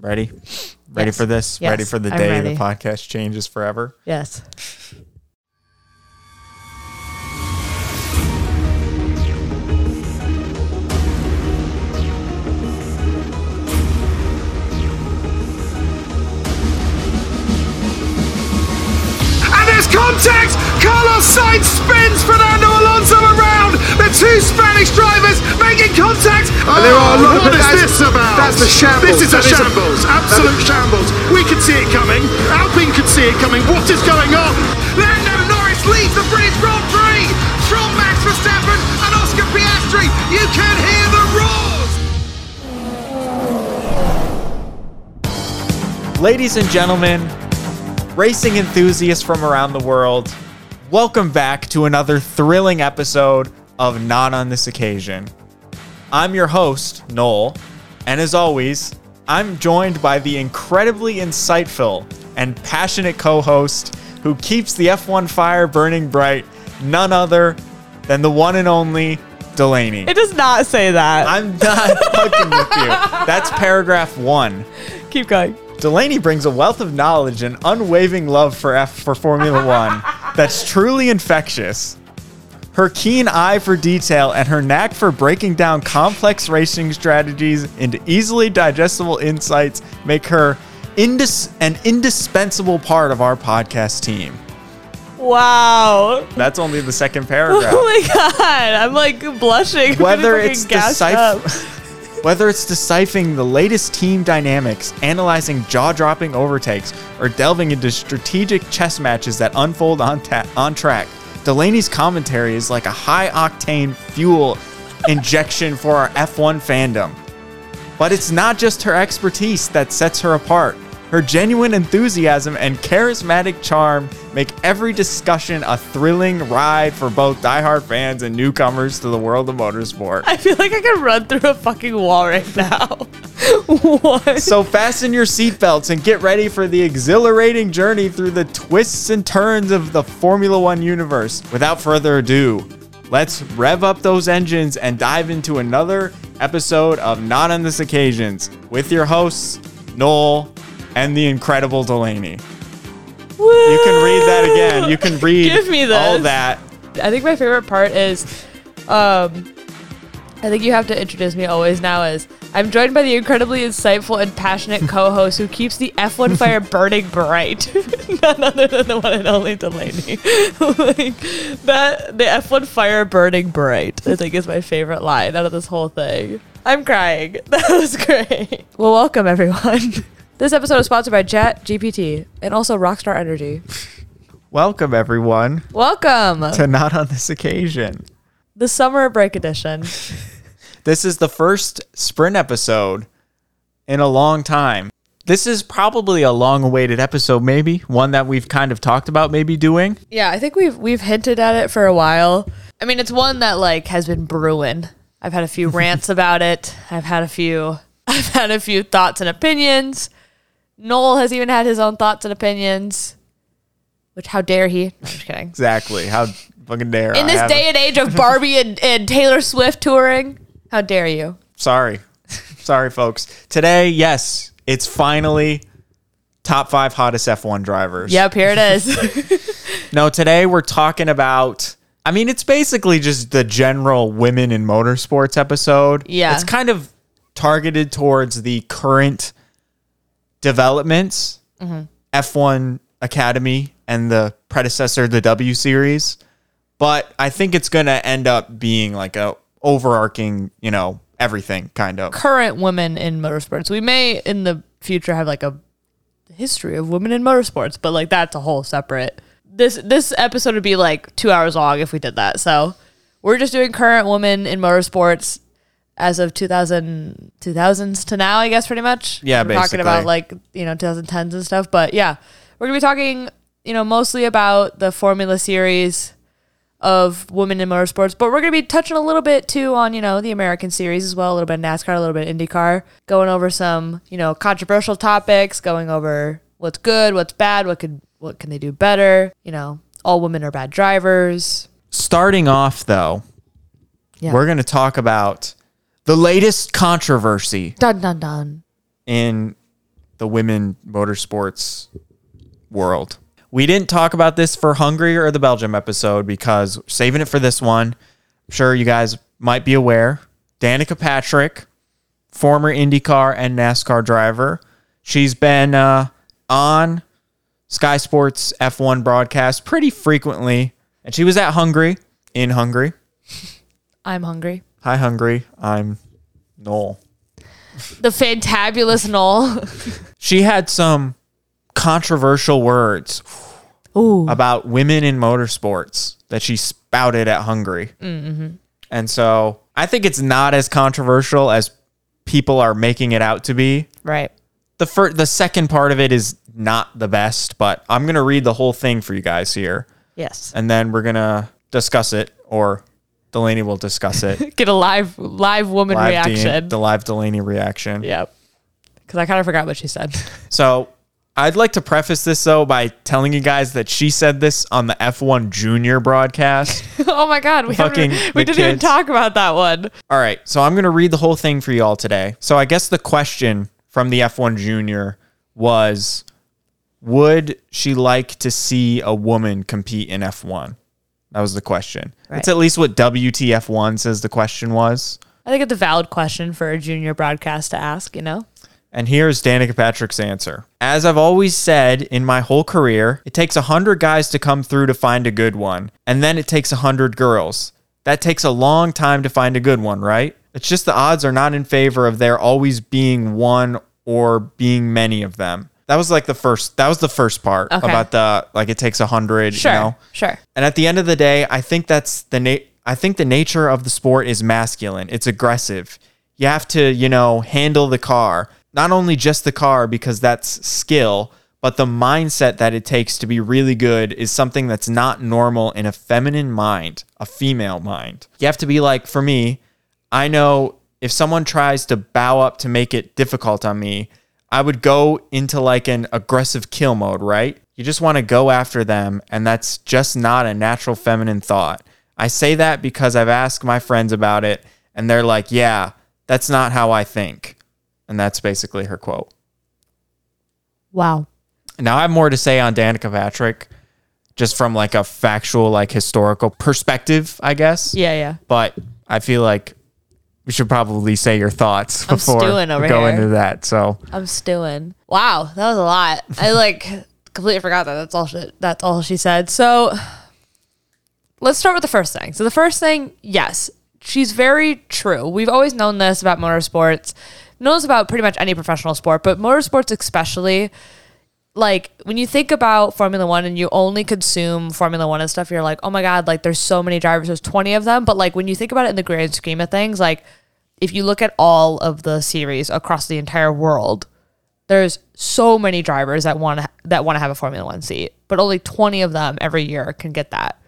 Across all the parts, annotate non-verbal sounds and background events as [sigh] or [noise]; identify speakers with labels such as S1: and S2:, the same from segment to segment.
S1: Ready? Ready
S2: Yes.
S1: for this?
S2: Yes,
S1: Ready for the
S2: I'm
S1: day
S2: ready.
S1: the podcast changes forever?
S2: Yes.
S3: That's a shambles.
S4: This is a
S3: That is a-
S4: shambles. Absolute shambles. We could see it coming. Alpine could see it coming. What is going on? Lando Norris leads the British Grand Prix from Max Verstappen and Oscar Piastri. You can hear the roars!
S1: Ladies and gentlemen, racing enthusiasts from around the world, welcome back to another thrilling episode of Not on This Occasion. I'm your host, Noel, and as always, I'm joined by the incredibly insightful and passionate co host who keeps the F1 fire burning bright, none other than the one and only Delaney.
S2: It does not say that.
S1: I'm not [laughs] fucking with you. That's paragraph one.
S2: Keep going.
S1: Delaney brings a wealth of knowledge and unwavering love for F for Formula One [laughs] that's truly infectious. Her keen eye for detail and her knack for breaking down complex racing strategies into easily digestible insights make her indis- an indispensable part of our podcast team.
S2: Wow.
S1: That's only the second [laughs] oh paragraph.
S2: Oh my god. I'm like blushing.
S1: Whether it's
S2: fucking gassed up.
S1: deciph- [laughs] whether it's deciphering the latest team dynamics, analyzing jaw-dropping overtakes, or delving into strategic chess matches that unfold on ta- on track, Delaney's commentary is like a high-octane fuel injection for our F1 fandom. But it's not just her expertise that sets her apart. Her genuine enthusiasm and charismatic charm make every discussion a thrilling ride for both diehard fans and newcomers to the world of motorsport.
S2: I feel like I can run through a fucking wall right now. [laughs] [laughs] what?
S1: So fasten your seatbelts and get ready for the exhilarating journey through the twists and turns of the Formula One universe. Without further ado, let's rev up those engines and dive into another episode of Not on This Occasions with your hosts, Noel and the incredible Delaney. You can read that again. You can read
S2: Give me
S1: all that.
S2: I think my favorite part is, um, I think you have to introduce me always now as I'm joined by the incredibly insightful and passionate co-host who keeps the F1 fire [laughs] burning bright. [laughs] None other than the one and only Delaney. [laughs] like that, the F1 fire burning bright. I think is my favorite line out of this whole thing. I'm crying. That was great. Well, welcome everyone. This episode is sponsored by ChatGPT and also Rockstar Energy.
S1: Welcome, everyone,
S2: Welcome.
S1: to Not on This Occasion.
S2: The summer break edition. [laughs]
S1: This is the first sprint episode in a long time. This is probably a long awaited episode, maybe one that we've kind of talked about maybe doing.
S2: Yeah, I think we've we've hinted at it for a while. I mean, it's one that like has been brewing. I've had a few rants [laughs] about it. I've had a few [laughs] I've had a few thoughts and opinions. Noel has even had his own thoughts and opinions. Which how dare he? I'm just kidding.
S1: Exactly. How fucking dare
S2: In
S1: I
S2: this
S1: have-
S2: day and age of Barbie and, and Taylor Swift touring, how dare you?
S1: Sorry. [laughs] Sorry, folks. Today, yes, it's finally top five hottest F1 drivers.
S2: Yep, here it is. [laughs] [laughs]
S1: No, today we're talking about. I mean, it's basically just the general women in motorsports episode.
S2: Yeah.
S1: It's kind of targeted towards the current developments,
S2: Mm-hmm.
S1: F1 Academy and the predecessor, the W Series. But I think it's going to end up being like a overarching, you know, everything kind of.
S2: Current women in motorsports. We may in the future have like a history of women in motorsports, but like that's a whole separate. This this episode would be like two hours long if we did that. So we're just doing current women in motorsports as of 2000 2000s to now, I guess, pretty much.
S1: Yeah,
S2: we're talking about like you know 2010s and stuff. But yeah, we're gonna be talking you know mostly about the Formula Series of women in motorsports, but we're going to be touching a little bit too on, you know, the American series as well, a little bit of NASCAR, a little bit of IndyCar, going over some, you know, controversial topics, going over what's good, what's bad, what could what can they do better, you know, all women are bad drivers.
S1: Starting off, though,
S2: Yeah.
S1: we're going to talk about the latest controversy
S2: dun dun dun.
S1: in the women motorsports world. We didn't talk about this for Hungary or the Belgium episode because we're saving it for this one. I'm sure you guys might be aware. Danica Patrick, former IndyCar and NASCAR driver. She's been uh, on Sky Sports F1 broadcast pretty frequently. And she was at Hungary, in Hungary.
S2: I'm hungry.
S1: Hi, Hungary. I'm Noel.
S2: The fantabulous Noel.
S1: She had some controversial words
S2: Ooh.
S1: about women in motorsports that she spouted at Hungary. Mm-hmm. And so I think it's not as controversial as people are making it out to be.
S2: Right.
S1: The first, the second part of it is not the best, but I'm gonna read the whole thing for you guys here,
S2: Yes.
S1: and then we're gonna discuss it, or Delaney will discuss it. [laughs]
S2: Get a live live woman
S1: live De-
S2: reaction.
S1: the live Delaney reaction.
S2: yep. Because I kind of forgot what she said.
S1: So I'd like to preface this though by telling you guys that she said this on the F1 Junior broadcast. [laughs]
S2: oh my god, we
S1: Fucking
S2: we didn't even talk about that one.
S1: All right, so I'm going to read the whole thing for you all today. So I guess the question from the F1 Junior was Would she like to see a woman compete in F1? That was the question.
S2: Right.
S1: It's at least what WTF1 says the question was.
S2: I think it's a valid question for a junior broadcast to ask, you know?
S1: And here's Danica Patrick's answer. As I've always said in my whole career, it takes 100 guys to come through to find a good one, and then it takes 100 girls. That takes a long time to find a good one, right? It's just the odds are not in favor of there always being one or being many of them. That was like the first that was the first part
S2: Okay.
S1: about the like it takes 100,
S2: Sure.
S1: you know.
S2: Sure.
S1: And at the end of the day, I think that's the na- I think the nature of the sport is masculine. It's aggressive. You have to, you know, handle the car. Not only just the car because that's skill, but the mindset that it takes to be really good is something that's not normal in a feminine mind, a female mind. You have to be like for me, I know if someone tries to bow up to make it difficult on me, I would go into like an aggressive kill mode, right? You just want to go after them, and that's just not a natural feminine thought. I say that because I've asked my friends about it, and they're like, yeah, that's not how I think. And that's basically her quote.
S2: Wow.
S1: Now, I have more to say on Danica Patrick, just from like a factual, like historical perspective, I guess.
S2: Yeah, yeah.
S1: But I feel like we should probably say your thoughts
S2: I'm
S1: before
S2: stewing over
S1: we go
S2: here.
S1: into that. So,
S2: I'm stewing. Wow, that was a lot. I like completely forgot that. That's all. She, that's all she said. So let's start with the first thing. So the first thing, yes, she's very true. We've always known this about motorsports. Known this about pretty much any professional sport, but motorsports especially. Like when you think about Formula One and you only consume Formula One and stuff, you're like, oh my god, like there's so many drivers, there's 20 of them. But like when you think about it in the grand scheme of things, like if you look at all of the series across the entire world, there's so many drivers that want to that want to have a Formula One seat, but only 20 of them every year can get that.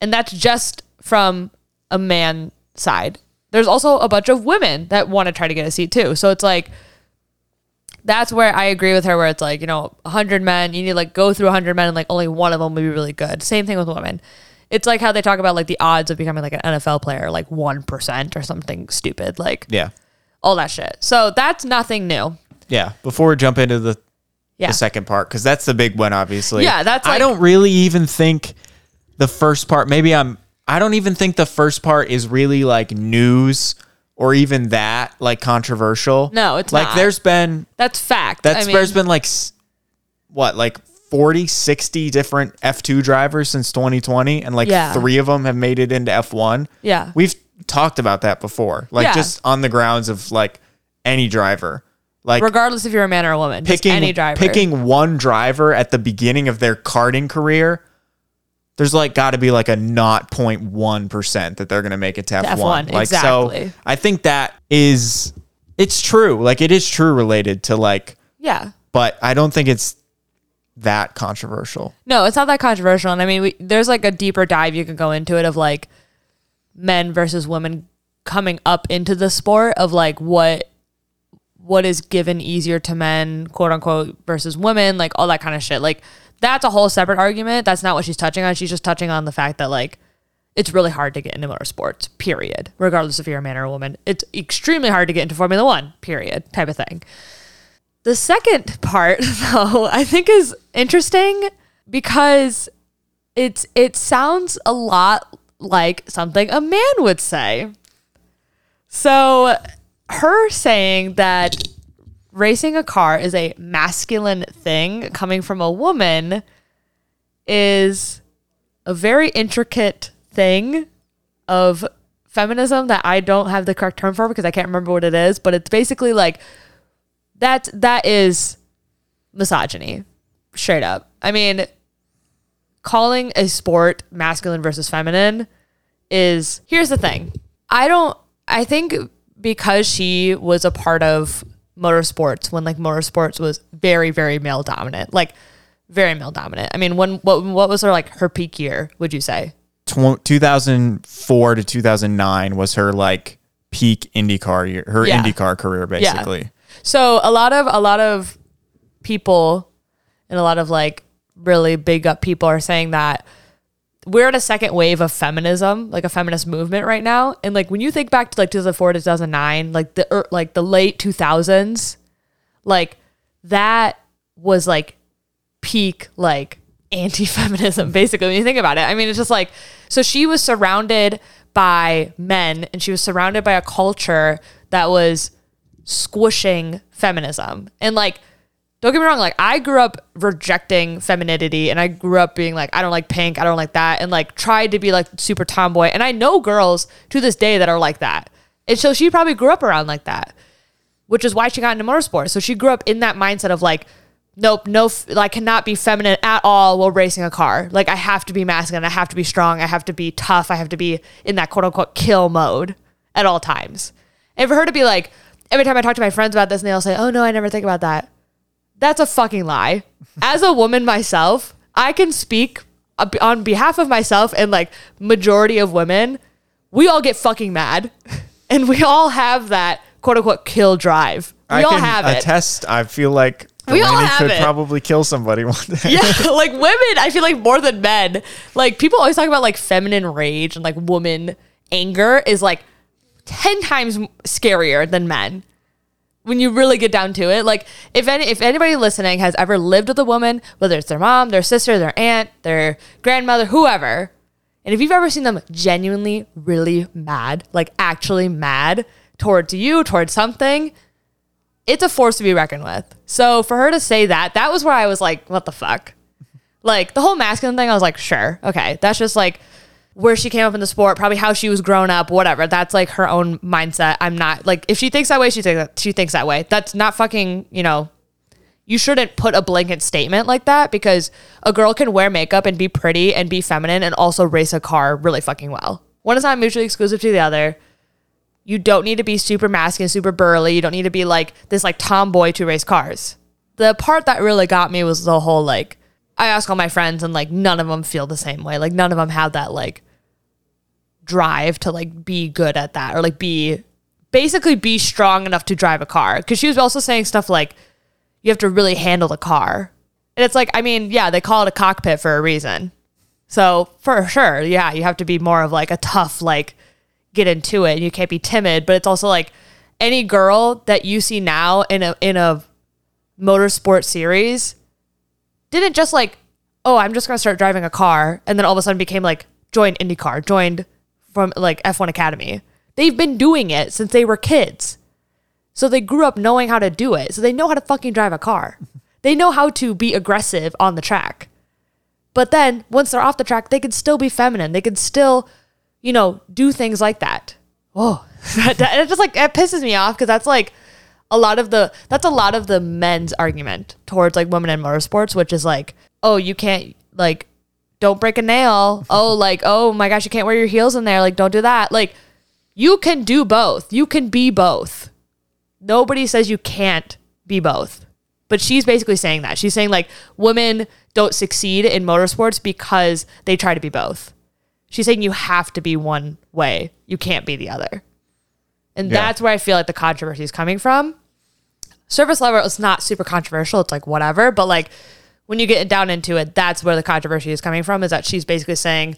S2: And that's just from a man side. There's also a bunch of women that want to try to get a seat too. So it's like that's where I agree with her where it's like, you know, 100 men, you need to like go through 100 men and like only one of them would be really good. Same thing with women. It's like how they talk about like the odds of becoming like an NFL player, like 1% or something stupid, like
S1: yeah.
S2: all that shit. So that's nothing new.
S1: Yeah. Before we jump into the
S2: Yeah.
S1: the second part because that's the big one obviously
S2: Yeah, that's
S1: i don't really even think the first part maybe i'm i don't even think the first part is really like news or even that like controversial
S2: No, it's
S1: like
S2: not.
S1: there's been
S2: That's fact.
S1: that's
S2: I mean,
S1: there's been like what like 40 60 different f2 drivers since 2020 and like
S2: Yeah.
S1: three of them have made it into f1
S2: Yeah.
S1: we've talked about that before like
S2: Yeah.
S1: just on the grounds of like any driver like
S2: regardless if you're a man or a woman,
S1: picking
S2: any driver.
S1: picking one driver at the beginning of their karting career there's like got to be like a not 0.1% that they're going to make it to F1.
S2: F1,
S1: like
S2: exactly.
S1: so I think that is it's true. Like it is true related to like
S2: Yeah.
S1: but I don't think it's that controversial.
S2: No, it's not that controversial. And I mean, we, there's like a deeper dive you can go into it of like men versus women coming up into the sport of like what what is given easier to men, quote unquote, versus women, like all that kind of shit. Like that's a whole separate argument. That's not what she's touching on. She's just touching on the fact that like it's really hard to get into motorsports, period. Regardless if you're a man or a woman. It's extremely hard to get into Formula One, period, type of thing. The second part, [laughs] though, I think is interesting because it's it sounds a lot like something a man would say. So her saying that racing a car is a masculine thing coming from a woman is a very intricate thing of feminism that I don't have the correct term for because I can't remember what it is, but it's basically like that that is misogyny. Straight up. I mean, calling a sport masculine versus feminine is here's the thing. I don't I think because she was a part of motorsports when like motorsports was very very male dominant. Like very male dominant. I mean, when what what was her like her peak year, would you say?
S1: 2004 to 2009 was her like peak IndyCar year, her
S2: Yeah.
S1: IndyCar career, basically.
S2: So a lot of a lot of people and a lot of like really big up people are saying that we're at a second wave of feminism, like a feminist movement right now. And like when you think back to like 2004 to 2009, like the er, like the late 2000s, like that was like peak like anti-feminism [laughs] basically when you think about it. I mean, it's just like so she was surrounded by men and she was surrounded by a culture that was squishing feminism. And like don't get me wrong, like I grew up rejecting femininity and I grew up being like, I don't like pink, I don't like that, and like tried to be like super tomboy. And I know girls to this day that are like that. And so she probably grew up around like that, which is why she got into motorsports. So she grew up in that mindset of like, nope, no, I cannot be feminine at all while racing a car. Like I have to be masculine, I have to be strong, I have to be tough, I have to be in that quote unquote kill mode at all times. And for her to be like, every time I talk to my friends about this, and they'll say, oh no, I never think about that that's a fucking lie. As a woman myself, I can speak on behalf of myself and like majority of women. We all get fucking mad, [laughs] and we all have that quote unquote kill drive. We
S1: I
S2: all
S1: can
S2: have it.
S1: attest. I feel like
S2: We all have
S1: could
S2: it.
S1: probably kill somebody [laughs] one day.
S2: yeah, [laughs] like women, I feel like more than men. Like people always talk about like feminine rage and like woman anger is like 10 times scarier than men. When you really get down to it, like if any if anybody listening has ever lived with a woman, whether it's their mom, their sister, their aunt, their grandmother, whoever, and if you've ever seen them genuinely really mad, like actually mad towards you, towards something, it's a force to be reckoned with. So for her to say that, that was where I was like, what the fuck? Like the whole masculine thing, I was like, sure, okay. That's just like where she came up in the sport, probably how she was grown up, whatever. That's like her own mindset. I'm not like if she thinks that way, she thinks that she thinks that way. That's not fucking, you know, you shouldn't put a blanket statement like that because a girl can wear makeup and be pretty and be feminine and also race a car really fucking well. One is not mutually exclusive to the other. You don't need to be super masculine, super burly. You don't need to be like this like tomboy to race cars. The part that really got me was the whole like I ask all my friends and like none of them feel the same way. Like none of them have that like drive to like be good at that or like be basically be strong enough to drive a car. Cause she was also saying stuff like you have to really handle the car. And it's like, I mean, yeah, they call it a cockpit for a reason. So for sure, yeah, you have to be more of like a tough, like get into it. You can't be timid, but it's also like any girl that you see now in a in a motorsport series didn't just like, oh, I'm just gonna start driving a car, and then all of a sudden became like joined IndyCar, joined from like F1 Academy. They've been doing it since they were kids. So they grew up knowing how to do it. So they know how to fucking drive a car. [laughs] They know how to be aggressive on the track. But then once they're off the track, they can still be feminine. They can still, you know, do things like that. Oh, [laughs] that, that- just like it pisses me off because that's like a lot of the that's a lot of the men's argument towards like women in motorsports, which is like, oh, you can't like don't break a nail. [laughs] Oh, like oh my gosh, you can't wear your heels in there. Like don't do that. Like you can do both. You can be both. Nobody says you can't be both. But she's basically saying that. She's saying like women don't succeed in motorsports because they try to be both. She's saying you have to be one way. You can't be the other. And
S1: Yeah.
S2: that's where I feel like the controversy is coming from. Surface level, it's not super controversial. It's like whatever. But like when you get down into it, that's where the controversy is coming from. Is that she's basically saying,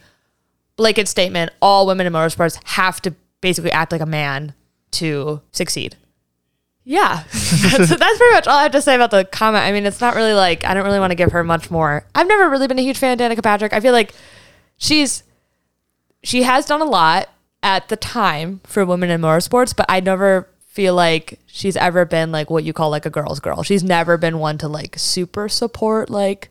S2: blanket statement: all women in motorsports have to basically act like a man to succeed. Yeah, [laughs] that's, that's pretty much all I have to say about the comment. I mean, it's not really like I don't really want to give her much more. I've never really been a huge fan of Danica Patrick. I feel like she's she has done a lot at the time for women in motorsports, but I never feel like she's ever been like what you call like a girl's girl. She's never been one to like super support like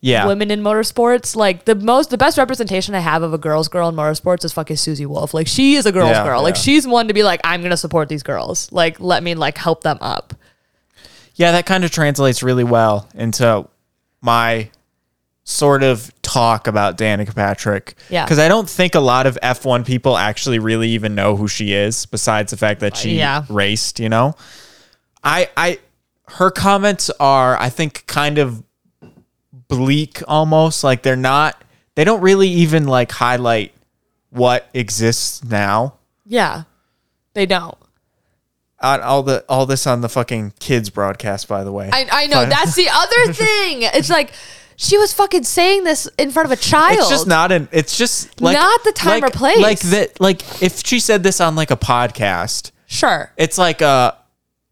S1: Yeah.
S2: women in motorsports. Like the most, the best representation I have of a girl's girl in motorsports is fucking Susie Wolff. Like she is a girl's
S1: Yeah,
S2: girl. Like she's one to be like, I'm gonna support these girls. Like let me like help them up.
S1: Yeah, that kind of translates really well into my sort of talk about Danica Patrick.
S2: Yeah.
S1: Because I don't think a lot of F1 people actually really even know who she is, besides the fact that she
S2: Yeah.
S1: raced, you know? I I her comments are, I think, kind of bleak almost. Like they're not they don't really even like highlight what exists now.
S2: Yeah, they don't.
S1: Uh, all the all this on the fucking kids broadcast, by the way.
S2: I, I know that's the [laughs] other thing. It's like she was fucking saying this in front of a child.
S1: It's just not an. It's just like
S2: Not the time
S1: like,
S2: or place.
S1: Like that. Like if she said this on like a podcast,
S2: sure.
S1: it's like a.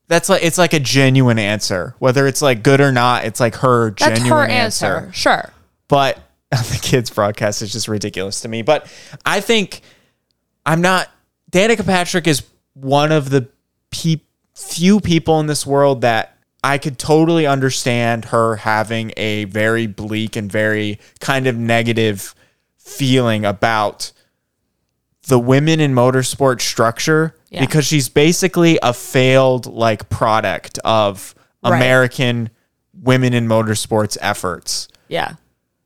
S1: That's like it's like a genuine answer, whether it's like good or not. It's like her
S2: That's
S1: genuine
S2: her answer. Sure.
S1: But [laughs] the kids broadcast is just ridiculous to me. But I think I'm not. Danica Patrick is one of the pe- few people in this world that I could totally understand her having a very bleak and very kind of negative feeling about the women in motorsport structure
S2: Yeah.
S1: because she's basically a failed like product of
S2: Right.
S1: American women in motorsports efforts
S2: Yeah.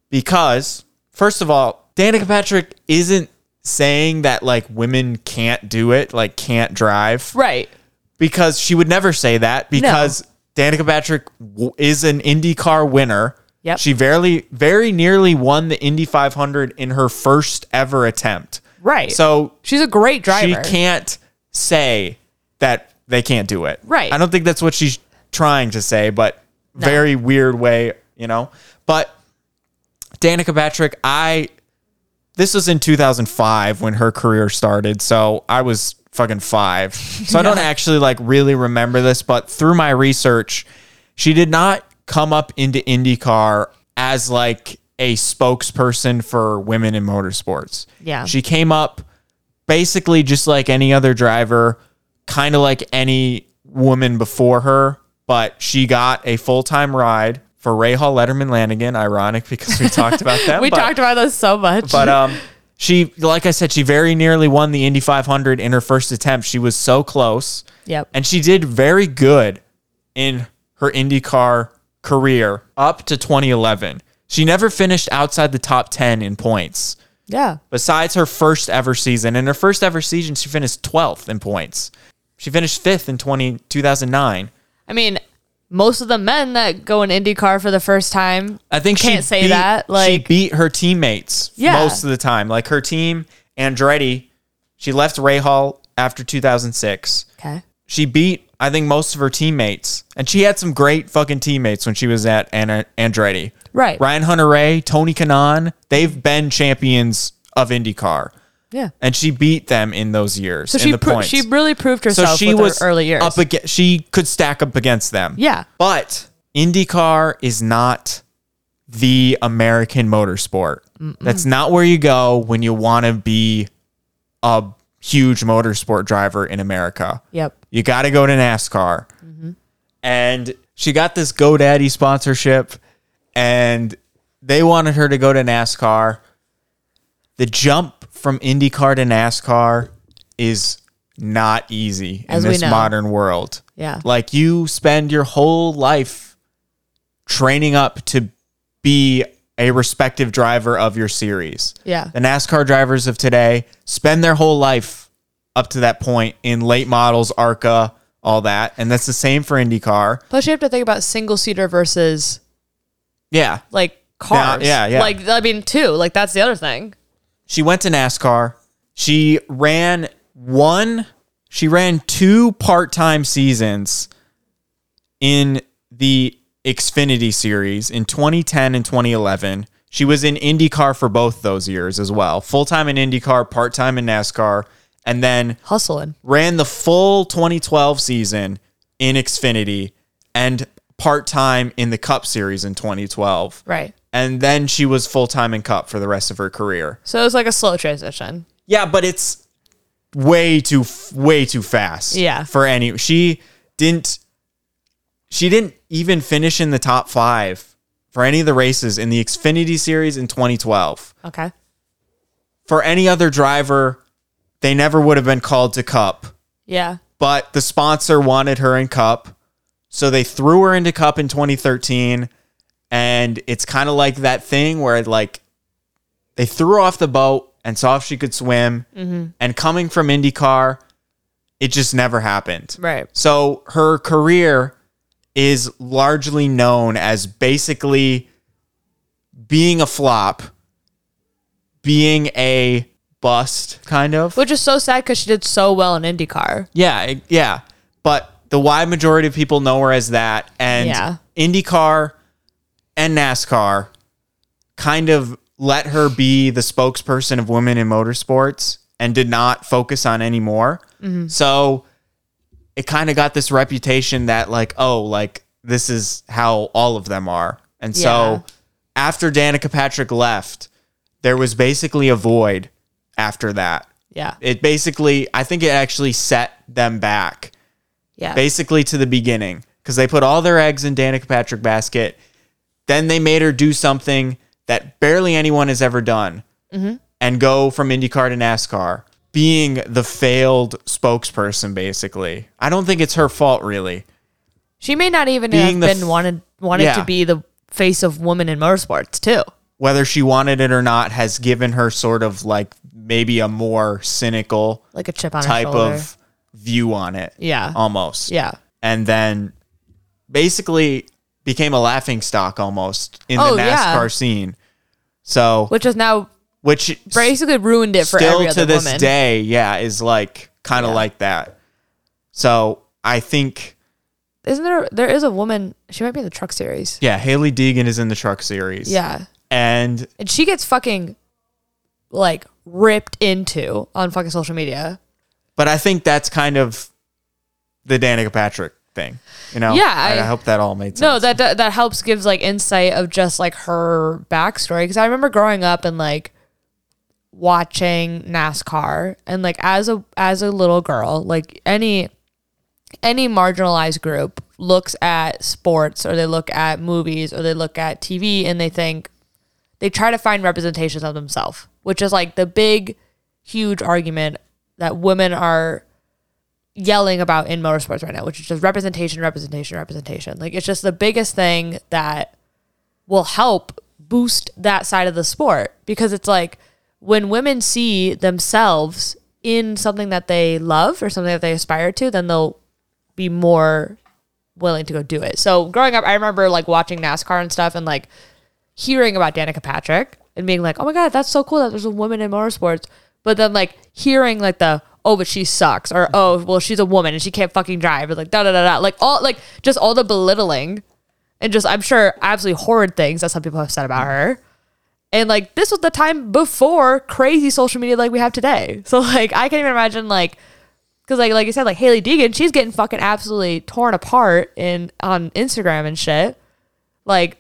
S1: because first of all, Danica Patrick isn't saying that like women can't do it, like can't drive,
S2: Right.
S1: because she would never say that because Danica Patrick w- is an IndyCar winner.
S2: Yep.
S1: She very very nearly won the Indy 500 in her first ever attempt.
S2: Right.
S1: So
S2: she's a great driver.
S1: she can't say that they can't do it.
S2: Right.
S1: I don't think that's what she's trying to say, but very weird way, you know. But Danica Patrick, I this was in 2005 when her career started, so I was fucking 5. So I don't actually like really remember this, but through my research, she did not come up into IndyCar as like a spokesperson for women in motorsports.
S2: Yeah.
S1: She came up basically just like any other driver, kind of like any woman before her, but she got a full time ride for Rahal Letterman Lanigan. Ironic because we talked about that. [laughs]
S2: we
S1: but,
S2: talked about this so much.
S1: but um, she, like I said, she very nearly won the Indy 500 in her first attempt. She was so close.
S2: Yep.
S1: And she did very good in her IndyCar career up to 2011. She never finished outside the top 10 in points
S2: yeah.
S1: besides her first ever season. In her first ever season, she finished 12th in points. She finished fifth in 20, 2009.
S2: I mean, most of the men that go in IndyCar for the first time,
S1: I think
S2: Can't
S1: she
S2: say
S1: beat,
S2: that, Like she
S1: beat her teammates
S2: Yeah.
S1: most of the time. Like her team, Andretti, she left Rahal after 2006.
S2: okay,
S1: She beat, I think, most of her teammates, and she had some great fucking teammates when she was at An- Andretti.
S2: Right.
S1: Ryan Hunter-Reay, Tony Kanaan, they've been champions of IndyCar,
S2: yeah.
S1: and she beat them in those years.
S2: So she
S1: the
S2: pro- she really proved herself.
S1: so
S2: she
S1: was
S2: her early years.
S1: up against. She could stack up against them.
S2: Yeah.
S1: but IndyCar is not the American motorsport. That's not where you go when you want to be a huge motorsport driver in America.
S2: Yep.
S1: You got to go to NASCAR. Mm-hmm. And she got this GoDaddy sponsorship, and they wanted her to go to NASCAR. The jump from IndyCar to NASCAR is not easy
S2: As
S1: in this
S2: know.
S1: modern world.
S2: Yeah.
S1: Like you spend your whole life training up to be a respective driver of your series.
S2: Yeah.
S1: The NASCAR drivers of today spend their whole life up to that point in late models, ARCA, all that. And that's the same for IndyCar.
S2: Plus, you have to think about single seater versus
S1: Yeah.
S2: like cars.
S1: yeah, yeah.
S2: Like I mean, too. Like that's the other thing.
S1: She went to NASCAR. She ran one, she ran two part time seasons in the Xfinity series in 2010 and 2011. She was in IndyCar for both those years as well. Full time in IndyCar, part time in NASCAR. and then
S2: Hustling.
S1: ran the full 2012 season in Xfinity and part time in the Cup Series in 2012.
S2: Right.
S1: And then she was full time in Cup for the rest of her career.
S2: So it was like a slow transition.
S1: Yeah, but it's way too way too fast.
S2: Yeah.
S1: For any she didn't she didn't even finish in the top 5 for any of the races in the Xfinity series in 2012.
S2: Okay.
S1: For any other driver, they never would have been called to Cup.
S2: Yeah.
S1: but the sponsor wanted her in cup so they threw her into cup in 2013 and it's kind of like that thing where like they threw off the boat and saw if she could swim mm-hmm. and coming from indycar it just never happened
S2: Right.
S1: so her career is largely known as basically being a flop being a bust kind of
S2: Which is so sad because she did so well in IndyCar.
S1: yeah, it- yeah. But the wide majority of people know her as that, and
S2: Yeah.
S1: IndyCar and NASCAR kind of let her be the spokesperson of women in motorsports and did not focus on any more.
S2: Mm-hmm.
S1: So it kind of got this reputation that like, oh, like this is how all of them are. And
S2: Yeah.
S1: so after Danica Patrick left, there was basically a void after that
S2: Yeah.
S1: it basically i think it actually set them back
S2: Yeah.
S1: basically to the beginning because they put all their eggs in danica patrick basket then they made her do something that barely anyone has ever done and go from indycar to nascar being the failed spokesperson basically i don't think it's her fault really
S2: She may not even
S1: Being
S2: have been
S1: f-
S2: wanted wanted
S1: Yeah.
S2: to be the face of women in motorsports too.
S1: whether she wanted it or not has given her sort of like maybe a more cynical
S2: Like a chip on
S1: type of view on it
S2: Yeah.
S1: almost
S2: yeah.
S1: and then basically became a laughing stock almost in
S2: Oh,
S1: the NASCAR
S2: yeah.
S1: scene. So,
S2: Which is now
S1: which
S2: basically ruined it for
S1: still to this
S2: woman.
S1: day, yeah, is like kind of
S2: Yeah.
S1: like that. So I think,
S2: Isn't there there is a woman she might be in the truck series.
S1: yeah, Hailie Deegan is in the truck series.
S2: Yeah.
S1: and
S2: And she gets fucking like ripped into on fucking social media.
S1: but I think that's kind of the Danica Patrick thing. You know,
S2: Yeah,
S1: I,
S2: I-
S1: hope that all made sense.
S2: No, that, that that helps gives like insight of just like her backstory because I remember growing up and like watching NASCAR and like as a as a little girl, like any any marginalized group looks at sports or they look at movies or they look at TV and they think they try to find representations of themselves, which is like the big huge argument that women are yelling about in motorsports right now, which is just representation, representation, representation. Like it's just the biggest thing that will help boost that side of the sport because it's like when women see themselves in something that they love or something that they aspire to, then they'll be more willing to go do it. So growing up, I remember like watching NASCAR and stuff and like hearing about Danica Patrick and being like, oh my God, that's so cool that there's a woman in motorsports. But then like hearing like the, oh, but she sucks or, oh, well, she's a woman and she can't fucking drive or like da da da da. Like all, like just all the belittling and just, I'm sure, absolutely horrid things that some people have said about her. And like this was the time before crazy social media like we have today. So [laughs] like I can't even imagine like because like like you said like Hailie Deegan she's getting fucking absolutely torn apart in on Instagram and shit. Like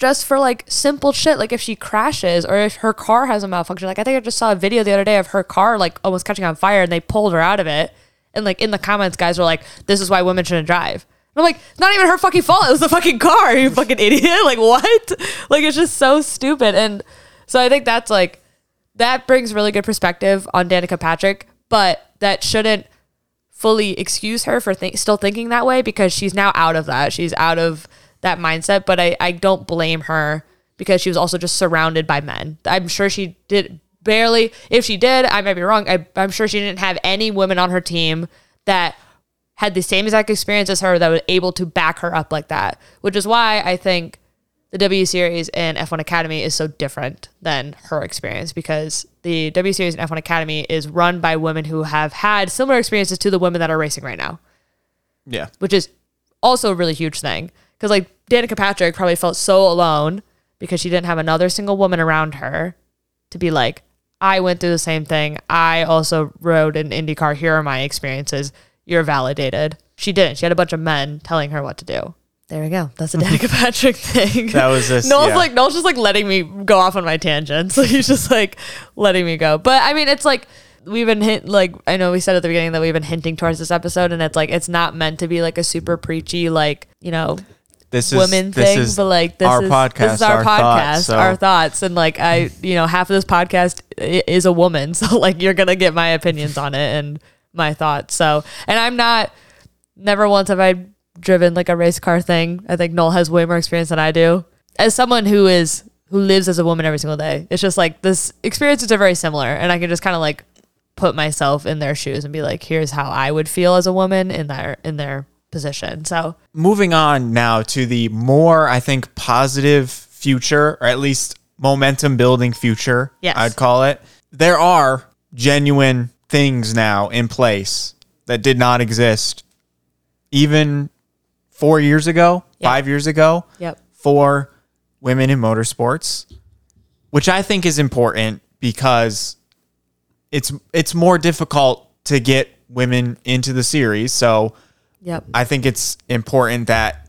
S2: just for like simple shit like if she crashes or if her car has a malfunction. Like I think I just saw a video the other day of her car like almost catching on fire and they pulled her out of it. And like in the comments guys were like this is why women shouldn't drive. And I'm like, not even her fucking fault. It was the fucking car, you [laughs] fucking idiot. [laughs] Like, what? [laughs] Like, it's just so stupid. And so I think that's like, that brings really good perspective on Danica Patrick, but that shouldn't fully excuse her for think still thinking that way because she's now out of that. She's out of that mindset. But I, I don't blame her because she was also just surrounded by men. I'm sure she did barely, if she did, I might be wrong. I, I'm sure she didn't have any women on her team that had the same exact experience as her that was able to back her up like that, which is why I think the W Series and F1 Academy is so different than her experience because the W Series and F1 Academy is run by women who have had similar experiences to the women that are racing right now,
S1: yeah,
S2: which is also a really huge thing. Because like Danica Patrick probably felt so alone because she didn't have another single woman around her to be like, I went through the same thing. I also rode an IndyCar. Here are my experiences. You're validated. She didn't. She had a bunch of men telling her what to do. There we go. That's a [laughs] Danica Patrick thing.
S1: That was this-
S2: Noel's
S1: yeah.
S2: like Noel's just like letting me go off on my tangents. [laughs] Like he's just like letting me go. But I mean, it's like we've been hint like I know we said at the beginning that we've been hinting towards this episode, and it's like it's not meant to be like a super preachy like you know
S1: This is
S2: women
S1: this
S2: thing,
S1: is
S2: but like this
S1: our
S2: is
S1: podcast,
S2: this is our,
S1: our
S2: podcast,
S1: thoughts, so-
S2: our thoughts, and like I, you know, half of this podcast is a woman, [laughs] so like you're gonna get my opinions on it and my thoughts. So, and I'm not. Never once have I driven like a race car thing. I think Noel has way more experience than I do. As someone who is who lives as a woman every single day, it's just like this experiences are very similar, and I can just kind of like put myself in their shoes and be like, here's how I would feel as a woman in their in their position. So
S1: moving on now to the more I think positive future, or at least momentum building future.
S2: Yes.
S1: I'd call it. There are genuine things now in place that did not exist even four years ago,
S2: Yeah.
S1: five years ago.
S2: Yep.
S1: For women in motorsports, which I think is important because it's it's more difficult to get women into the series. So
S2: yep.
S1: I think it's important that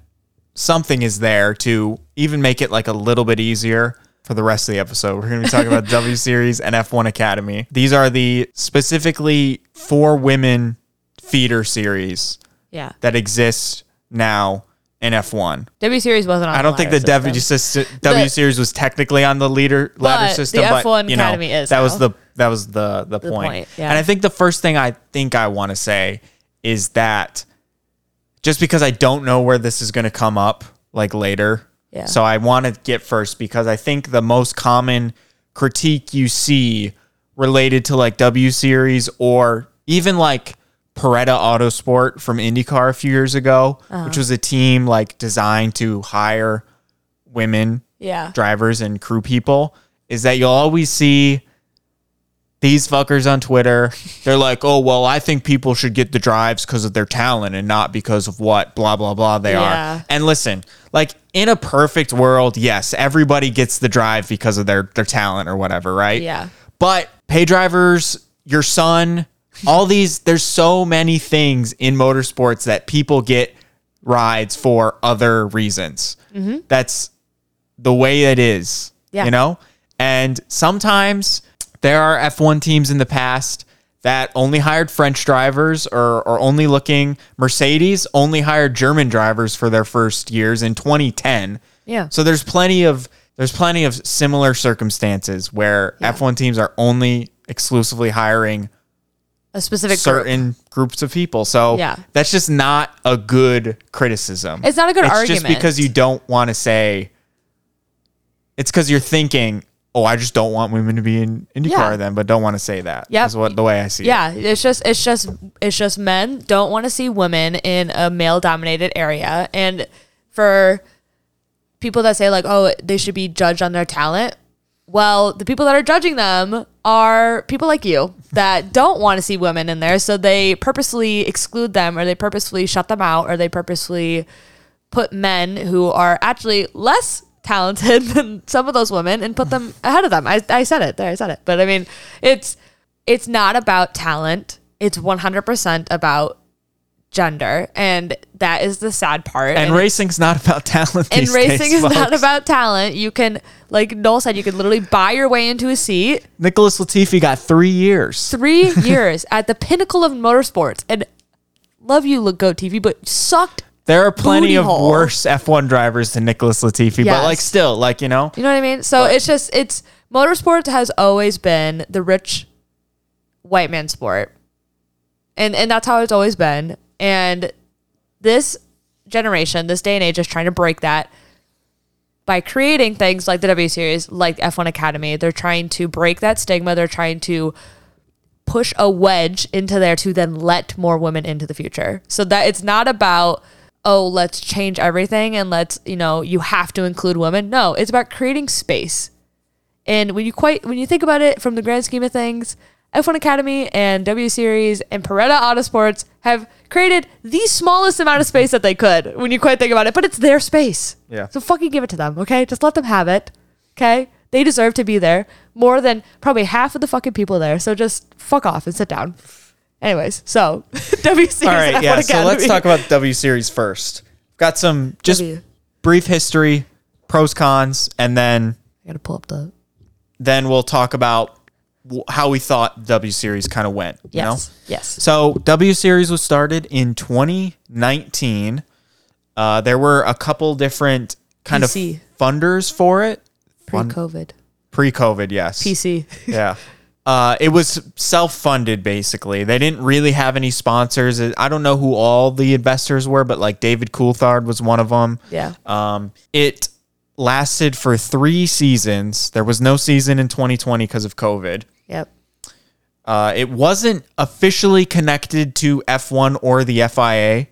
S1: something is there to even make it like a little bit easier for the rest of the episode. We're going to be talking about [laughs] W Series and F1 Academy. These are the specifically for women feeder series
S2: Yeah.
S1: that exist now in F1.
S2: W Series wasn't on.
S1: I don't think the W, system, w
S2: The-
S1: Series was technically on the leader ladder
S2: But
S1: system,
S2: the F1
S1: you know,
S2: Academy is
S1: that was the that was the the, point.
S2: point, yeah.
S1: And I think the first thing I think I want to say is that just because I don't know where this is going to come up like later,
S2: Yeah.
S1: so I want to get first because I think the most common critique you see related to like W Series or even like Paretta Autosport from IndyCar a few years ago,
S2: Uh-huh.
S1: which was a team like designed to hire women
S2: Yeah.
S1: drivers and crew people, is that you'll always see these fuckers on Twitter. They're like, oh, well, I think people should get the drives because of their talent and not because of what blah, blah, blah they
S2: Yeah.
S1: are. And listen, like in a perfect world, yes, everybody gets the drive because of their, their talent or whatever, right?
S2: Yeah.
S1: But pay drivers, your son, all these, there's so many things in motorsports that people get rides for other reasons. Mm-hmm. That's the way it is,
S2: Yeah.
S1: you know? And sometimes there are F1 teams in the past that only hired French drivers or, or only looking, Mercedes only hired German drivers for their first years in 2010.
S2: Yeah.
S1: So there's plenty of there's plenty of similar circumstances where F1 teams are only exclusively hiring
S2: A specific group.
S1: certain groups of people. So
S2: Yeah.
S1: that's just not a good criticism.
S2: It's not a good
S1: it's
S2: argument.
S1: just because you don't want to say it's because you're thinking, oh, I just don't want women to be in IndyCar
S2: Yeah.
S1: then, but don't want to say that.
S2: Yeah,
S1: That's what the way I see it.
S2: Yeah, it's just it's just it's just men don't want to see women in a male dominated area and for people that say like oh they should be judged on their talent well the people that are judging them are people like you [laughs] that don't want to see women in there so they purposely exclude them or they purposely shut them out or they purposely put men who are actually less talented than some of those women and put them ahead of them. I, I said it there. I said it. But I mean, it's it's not about talent. It's 100% about gender, and that is the sad part.
S1: And, racing's not about talent.
S2: and racing
S1: days,
S2: is not about talent. You can, like Noel said, you can literally buy your way into a seat.
S1: Nicholas Latifi got three years.
S2: Three [laughs] years at the pinnacle of motorsports, and love you, look Go TV, but sucked.
S1: There are plenty of
S2: hole.
S1: worse F1 drivers than Nicholas Latifi, but like still, like you know,
S2: You know what I mean? So it's just it's motorsports has always been the rich white man sport. And and that's how it's always been. And this generation, this day and age is trying to break that by creating things like the W series, like F1 Academy. They're trying to break that stigma. They're trying to push a wedge into there to then let more women into the future. So that it's not about oh, let's change everything and let's, you know, you have to include women. No, it's about creating space. And when you quite when you think about it from the grand scheme of things, F1 Academy and W Series and Paretta Autosports have created the smallest amount of space that they could when you quite think about it, but it's their space.
S1: Yeah.
S2: So fucking give it to them, okay? Just let them have it. Okay? They deserve to be there more than probably half of the fucking people there. So just fuck off and sit down. Anyways, so [laughs] W Series.
S1: All right, yeah.
S2: F1
S1: So let's talk about W Series first. Got some just
S2: W.
S1: brief history, pros cons, and then
S2: I gotta pull up the.
S1: then we'll talk about w- how we thought W Series kind of went. You know?
S2: Yes. Yes.
S1: So W Series was started in 2019. Uh, there were a couple different kind
S2: PC.
S1: of funders for it.
S2: Pre-COVID.
S1: Pre-COVID, yes.
S2: PC.
S1: yeah. [laughs] Uh, it was self-funded basically. They didn't really have any sponsors. I don't know who all the investors were, but like David Coulthard was one of them.
S2: Yeah.
S1: Um, it lasted for three seasons. There was no season in 2020 because of COVID.
S2: Yep.
S1: Uh, it wasn't officially connected to F1 or the FIA.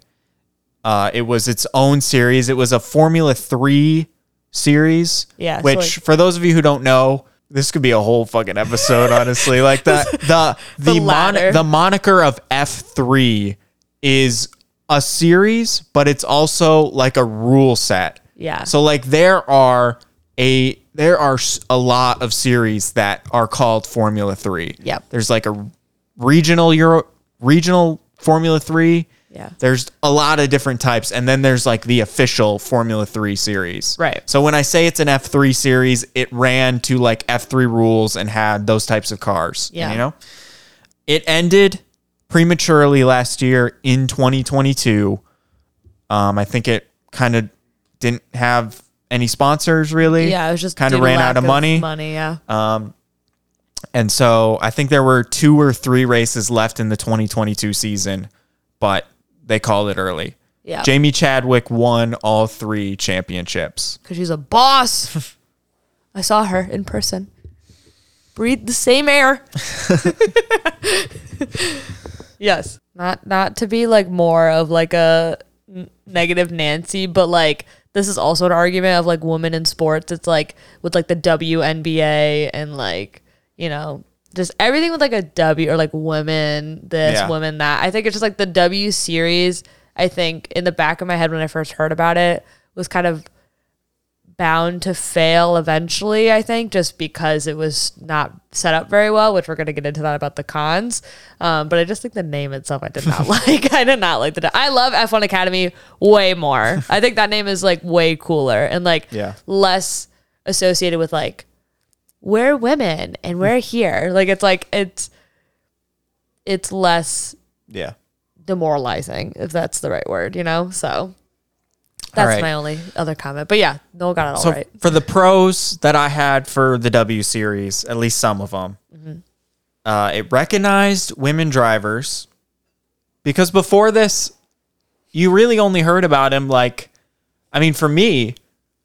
S1: Uh, it was its own series. It was a Formula 3 series.
S2: Yeah, so
S1: Which,
S2: like-
S1: for those of you who don't know, this could be a whole fucking episode, honestly. Like the [laughs] the the,
S2: The
S1: mon-
S2: ladder.
S1: the moniker of F3 is a series, but it's also like a rule set.
S2: Yeah.
S1: So like there are a there are s- a lot of series that are called Formula 3.
S2: Yep.
S1: There's like a regional Euro regional Formula 3.
S2: Yeah.
S1: There's a lot of different types and then there's like the official Formula 3 series.
S2: Right.
S1: So when I say it's an F3 series, it ran to like F3 rules and had those types of cars,
S2: Yeah.
S1: you know? It ended prematurely last year in 2022. Um, I think it kind of didn't have any sponsors really.
S2: Yeah. It was just
S1: kind of ran out of money.
S2: Money. Yeah.
S1: Um, And so I think there were two or three races left in the 2022 season, but they called it early.
S2: Yeah.
S1: Jamie Chadwick won all three championships.
S2: Because she's a boss. [laughs] I saw her in person. Breathe the same air. [laughs] yes. Not not to be like more of like a n- negative Nancy, but like this is also an argument of like women in sports. It's like with like the WNBA and like, you know, just everything with like a W or like women this,
S1: Yeah.
S2: women that. I think it's just like the W series, I think in the back of my head when I first heard about it was kind of bound to fail eventually, I think, just because it was not set up very well, which we're going to get into that about the cons. Um, but I just think the name itself I did not [laughs] like. [laughs] I did not like the. I love F1 Academy way more. I think that name is like way cooler and like
S1: Yeah.
S2: less associated with like we're women and we're [laughs] here. Like it's like it's it's less
S1: Yeah.
S2: demoralizing if that's the right word, you know? So that's
S1: right.
S2: my only other comment. But yeah, Noel got it all right.
S1: So for the pros that I had for the W series, at least some of them,
S2: Mm-hmm.
S1: uh, it recognized women drivers because before this, you really only heard about him like, I mean, for me,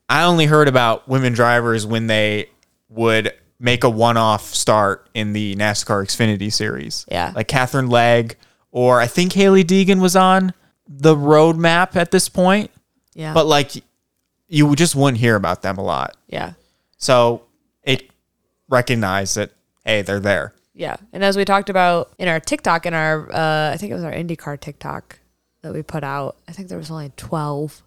S1: I only heard about women drivers when they would make a one-off start in the NASCAR Xfinity series.
S2: Yeah.
S1: like Katherine Legge, or I think Hailie Deegan was on the roadmap at this point,
S2: Yeah.
S1: but like you just wouldn't hear about them a lot.
S2: yeah.
S1: So it recognized that hey, they're there.
S2: Yeah. And as we talked about in our TikTok, in our, uh, I think it was our IndyCar TikTok that we put out, I think there was only 12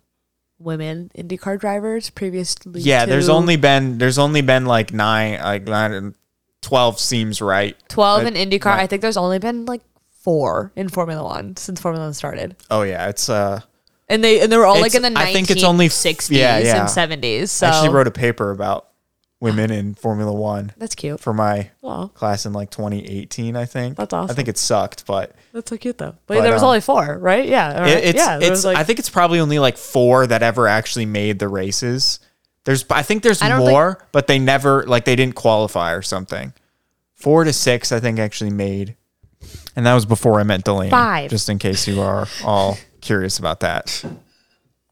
S2: women IndyCar drivers previously.
S1: Yeah, there's only been there's only been like nine like nine twelve seems right.
S2: 12
S1: Uh,
S2: in IndyCar. I think there's only been like four in Formula One since Formula One started.
S1: Oh yeah, it's uh
S2: And they and they were all like in the 1960s
S1: I think it's only f- yeah, yeah.
S2: and 70s. So
S1: I actually wrote a paper about women in Formula One
S2: that's cute.
S1: for my class in like 2018, I think.
S2: That's awesome.
S1: I
S2: awesome.
S1: think it sucked, but
S2: That's so cute though. But,
S1: But,
S2: there was
S1: um,
S2: only four, right? Yeah. or-
S1: it, it's
S2: yeah. there
S1: it's
S2: was, like,
S1: I think it's probably only like four that ever actually made the races. There's I think there's
S2: I don't think-
S1: more, but they never like they didn't qualify or something. Four to six, I think, actually made, and that was before I met Delaney.
S2: Five.
S1: just in case you are all curious about that.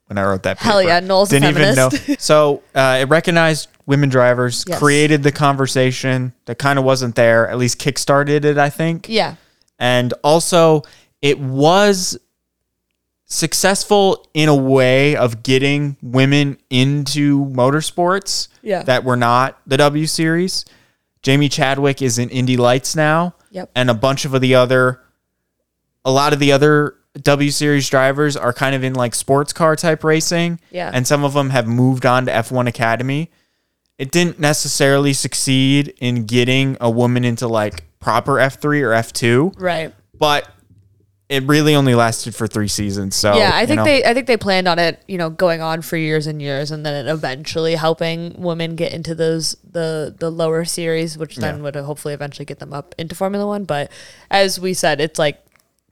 S1: When I wrote that, paper.
S2: Hell yeah, Noel's
S1: didn't even know. [laughs] So uh, it recognized women drivers,
S2: Yes.
S1: created the conversation that kind of wasn't there. At least kickstarted it, I think
S2: yeah.
S1: and also it was successful in a way of getting women into motorsports
S2: Yeah.
S1: that were not the W series. Jamie Chadwick is in Indy Lights now.
S2: Yep.
S1: And a bunch of the other a lot of the other W series drivers are kind of in like sports car type racing.
S2: Yeah.
S1: And some of them have moved on to F1 Academy. it didn't necessarily succeed in getting a woman into like proper F3 or F2,
S2: Right.
S1: but it really only lasted for 3 seasons. So
S2: yeah, I
S1: you
S2: think
S1: know,
S2: they I think they planned on it, you know, going on for years and years and then it eventually helping women get into those the the lower series, which then
S1: Yeah.
S2: would hopefully eventually get them up into Formula 1, but as we said, it's like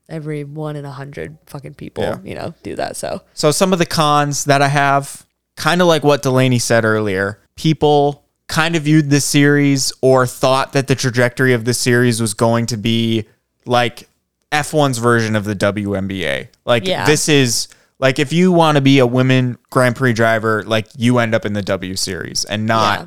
S2: every 1 in a 100 fucking people,
S1: Yeah.
S2: you know, do that. So,
S1: So some of the cons that I have, kind of like what Delaney said earlier, people kind of viewed this series or thought that the trajectory of the series was going to be like F1's version of the WNBA. Like
S2: Yeah.
S1: this is like if you want to be a women Grand Prix driver, like you end up in the W series and not
S2: Yeah.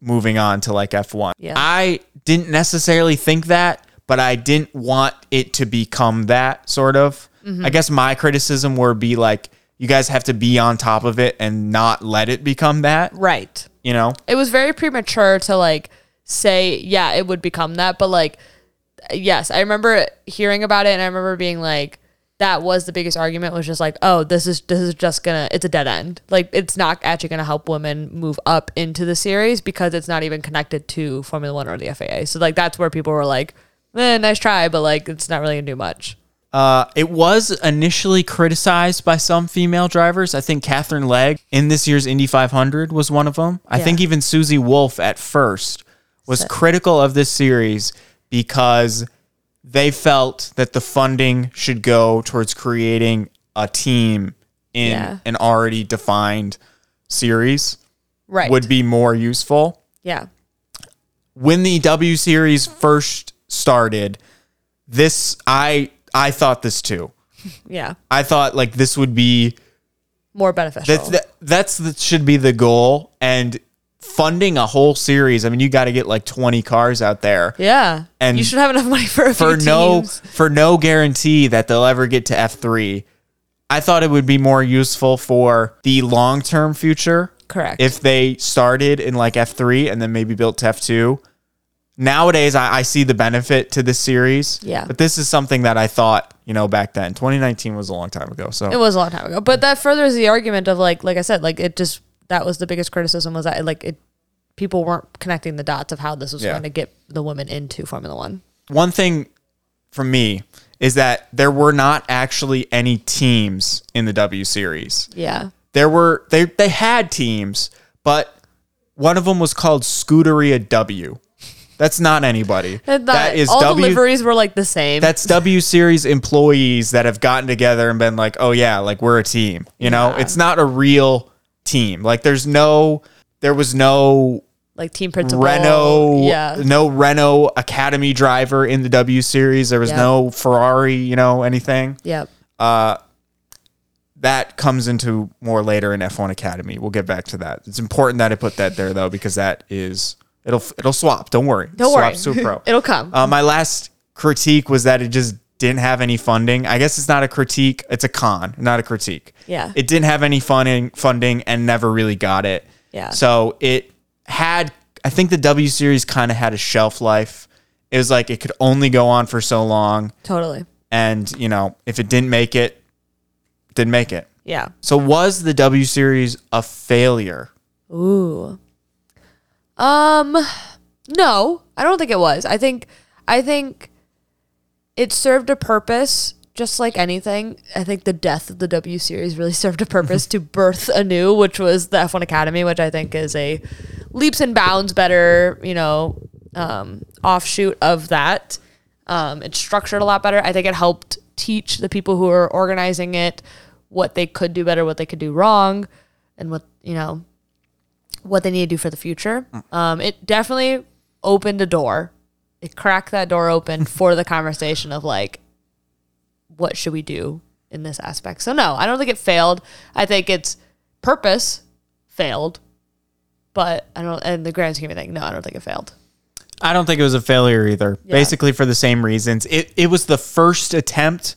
S1: moving on to like F1.
S2: Yeah.
S1: I didn't necessarily think that, but I didn't want it to become that sort of.
S2: Mm-hmm.
S1: I guess my criticism would be like, you guys have to be on top of it and not let it become that,
S2: right.
S1: you know?
S2: it was very premature to like say yeah it would become that but like yes i remember hearing about it and i remember being like that was the biggest argument was just like oh this is this is just gonna it's a dead end like it's not actually gonna help women move up into the series because it's not even connected to formula one or the fia so like that's where people were like eh, nice try but like it's not really gonna do much
S1: Uh, it was initially criticized by some female drivers. I think Katherine Legge in this year's Indy 500 was one of them. I
S2: Yeah.
S1: think even Susie Wolff at first was critical of this series because they felt that the funding should go towards creating a team in
S2: Yeah.
S1: an already defined series
S2: right
S1: would be more useful
S2: yeah
S1: when the W series first started, this I I thought this too. [laughs]
S2: yeah
S1: I thought like this would be
S2: more beneficial
S1: that's that, that's that should be the goal and funding a whole series. I mean, you got to get like 20 cars out there
S2: yeah
S1: and
S2: you should have enough money for a
S1: for
S2: few
S1: no for no guarantee that they'll ever get to F3. I thought it would be more useful for the long-term future
S2: correct
S1: if they started in like F3 and then maybe built to F2. Nowadays, I, I see the benefit to this series.
S2: Yeah.
S1: But this is something that I thought, you know, back then. 2019 was a long time ago. So
S2: It was a long time ago, but that furthers the argument of like, like I said, like it just that was the biggest criticism was that like it people weren't connecting the dots of how this was
S1: Yeah.
S2: going to get the women into Formula One.
S1: one thing for me is that there were not actually any teams in the W series.
S2: Yeah,
S1: There were they they had teams, but one of them was called Scuderia W. That's not anybody.
S2: And
S1: that is
S2: all
S1: W.
S2: the liveries were like the same.
S1: that's W Series employees that have gotten together and been like, "Oh yeah, like we're a team." You know,
S2: Yeah.
S1: it's not a real team. Like there's no, there was no
S2: like team principal.
S1: Renault,
S2: Yeah,
S1: no Renault Academy driver in the W Series. There was
S2: Yeah.
S1: no Ferrari, you know, anything.
S2: yep.
S1: Uh, that comes into more later in F1 Academy. We'll get back to that. It's important that I put that there though because that is it'll it'll swap. Don't worry.
S2: Don't
S1: swap
S2: worry,
S1: Super Pro. [laughs]
S2: it'll come.
S1: Uh, my last critique was that it just didn't have any funding. I guess it's not a critique; it's a con, not a critique.
S2: Yeah.
S1: it didn't have any funding, funding, and never really got it.
S2: Yeah.
S1: So it had. I think the W series kind of had a shelf life. It was like it could only go on for so long,
S2: totally.
S1: and you know, if it didn't make it, didn't make it.
S2: Yeah.
S1: So was the W series a failure?
S2: Ooh. Um no, I don't think it was. I think I think it served a purpose just like anything. I think the death of the W series really [laughs] served a purpose to birth anew, which was the F1 Academy, which I think is a leaps and bounds better, you know, um, offshoot of that. Um, it's structured a lot better. I think it helped teach the people who are organizing it what they could do better, what they could do wrong, and what, you know, what they need to do for the future. Um, it definitely opened a door. It cracked that door open for the conversation of like, what should we do in this aspect? So no, I don't think it failed. I think its purpose failed, but I don't. In the grand scheme of things, no, I don't think it failed.
S1: I don't think it was a failure either.
S2: Yeah.
S1: Basically for the same reasons. It it was the first attempt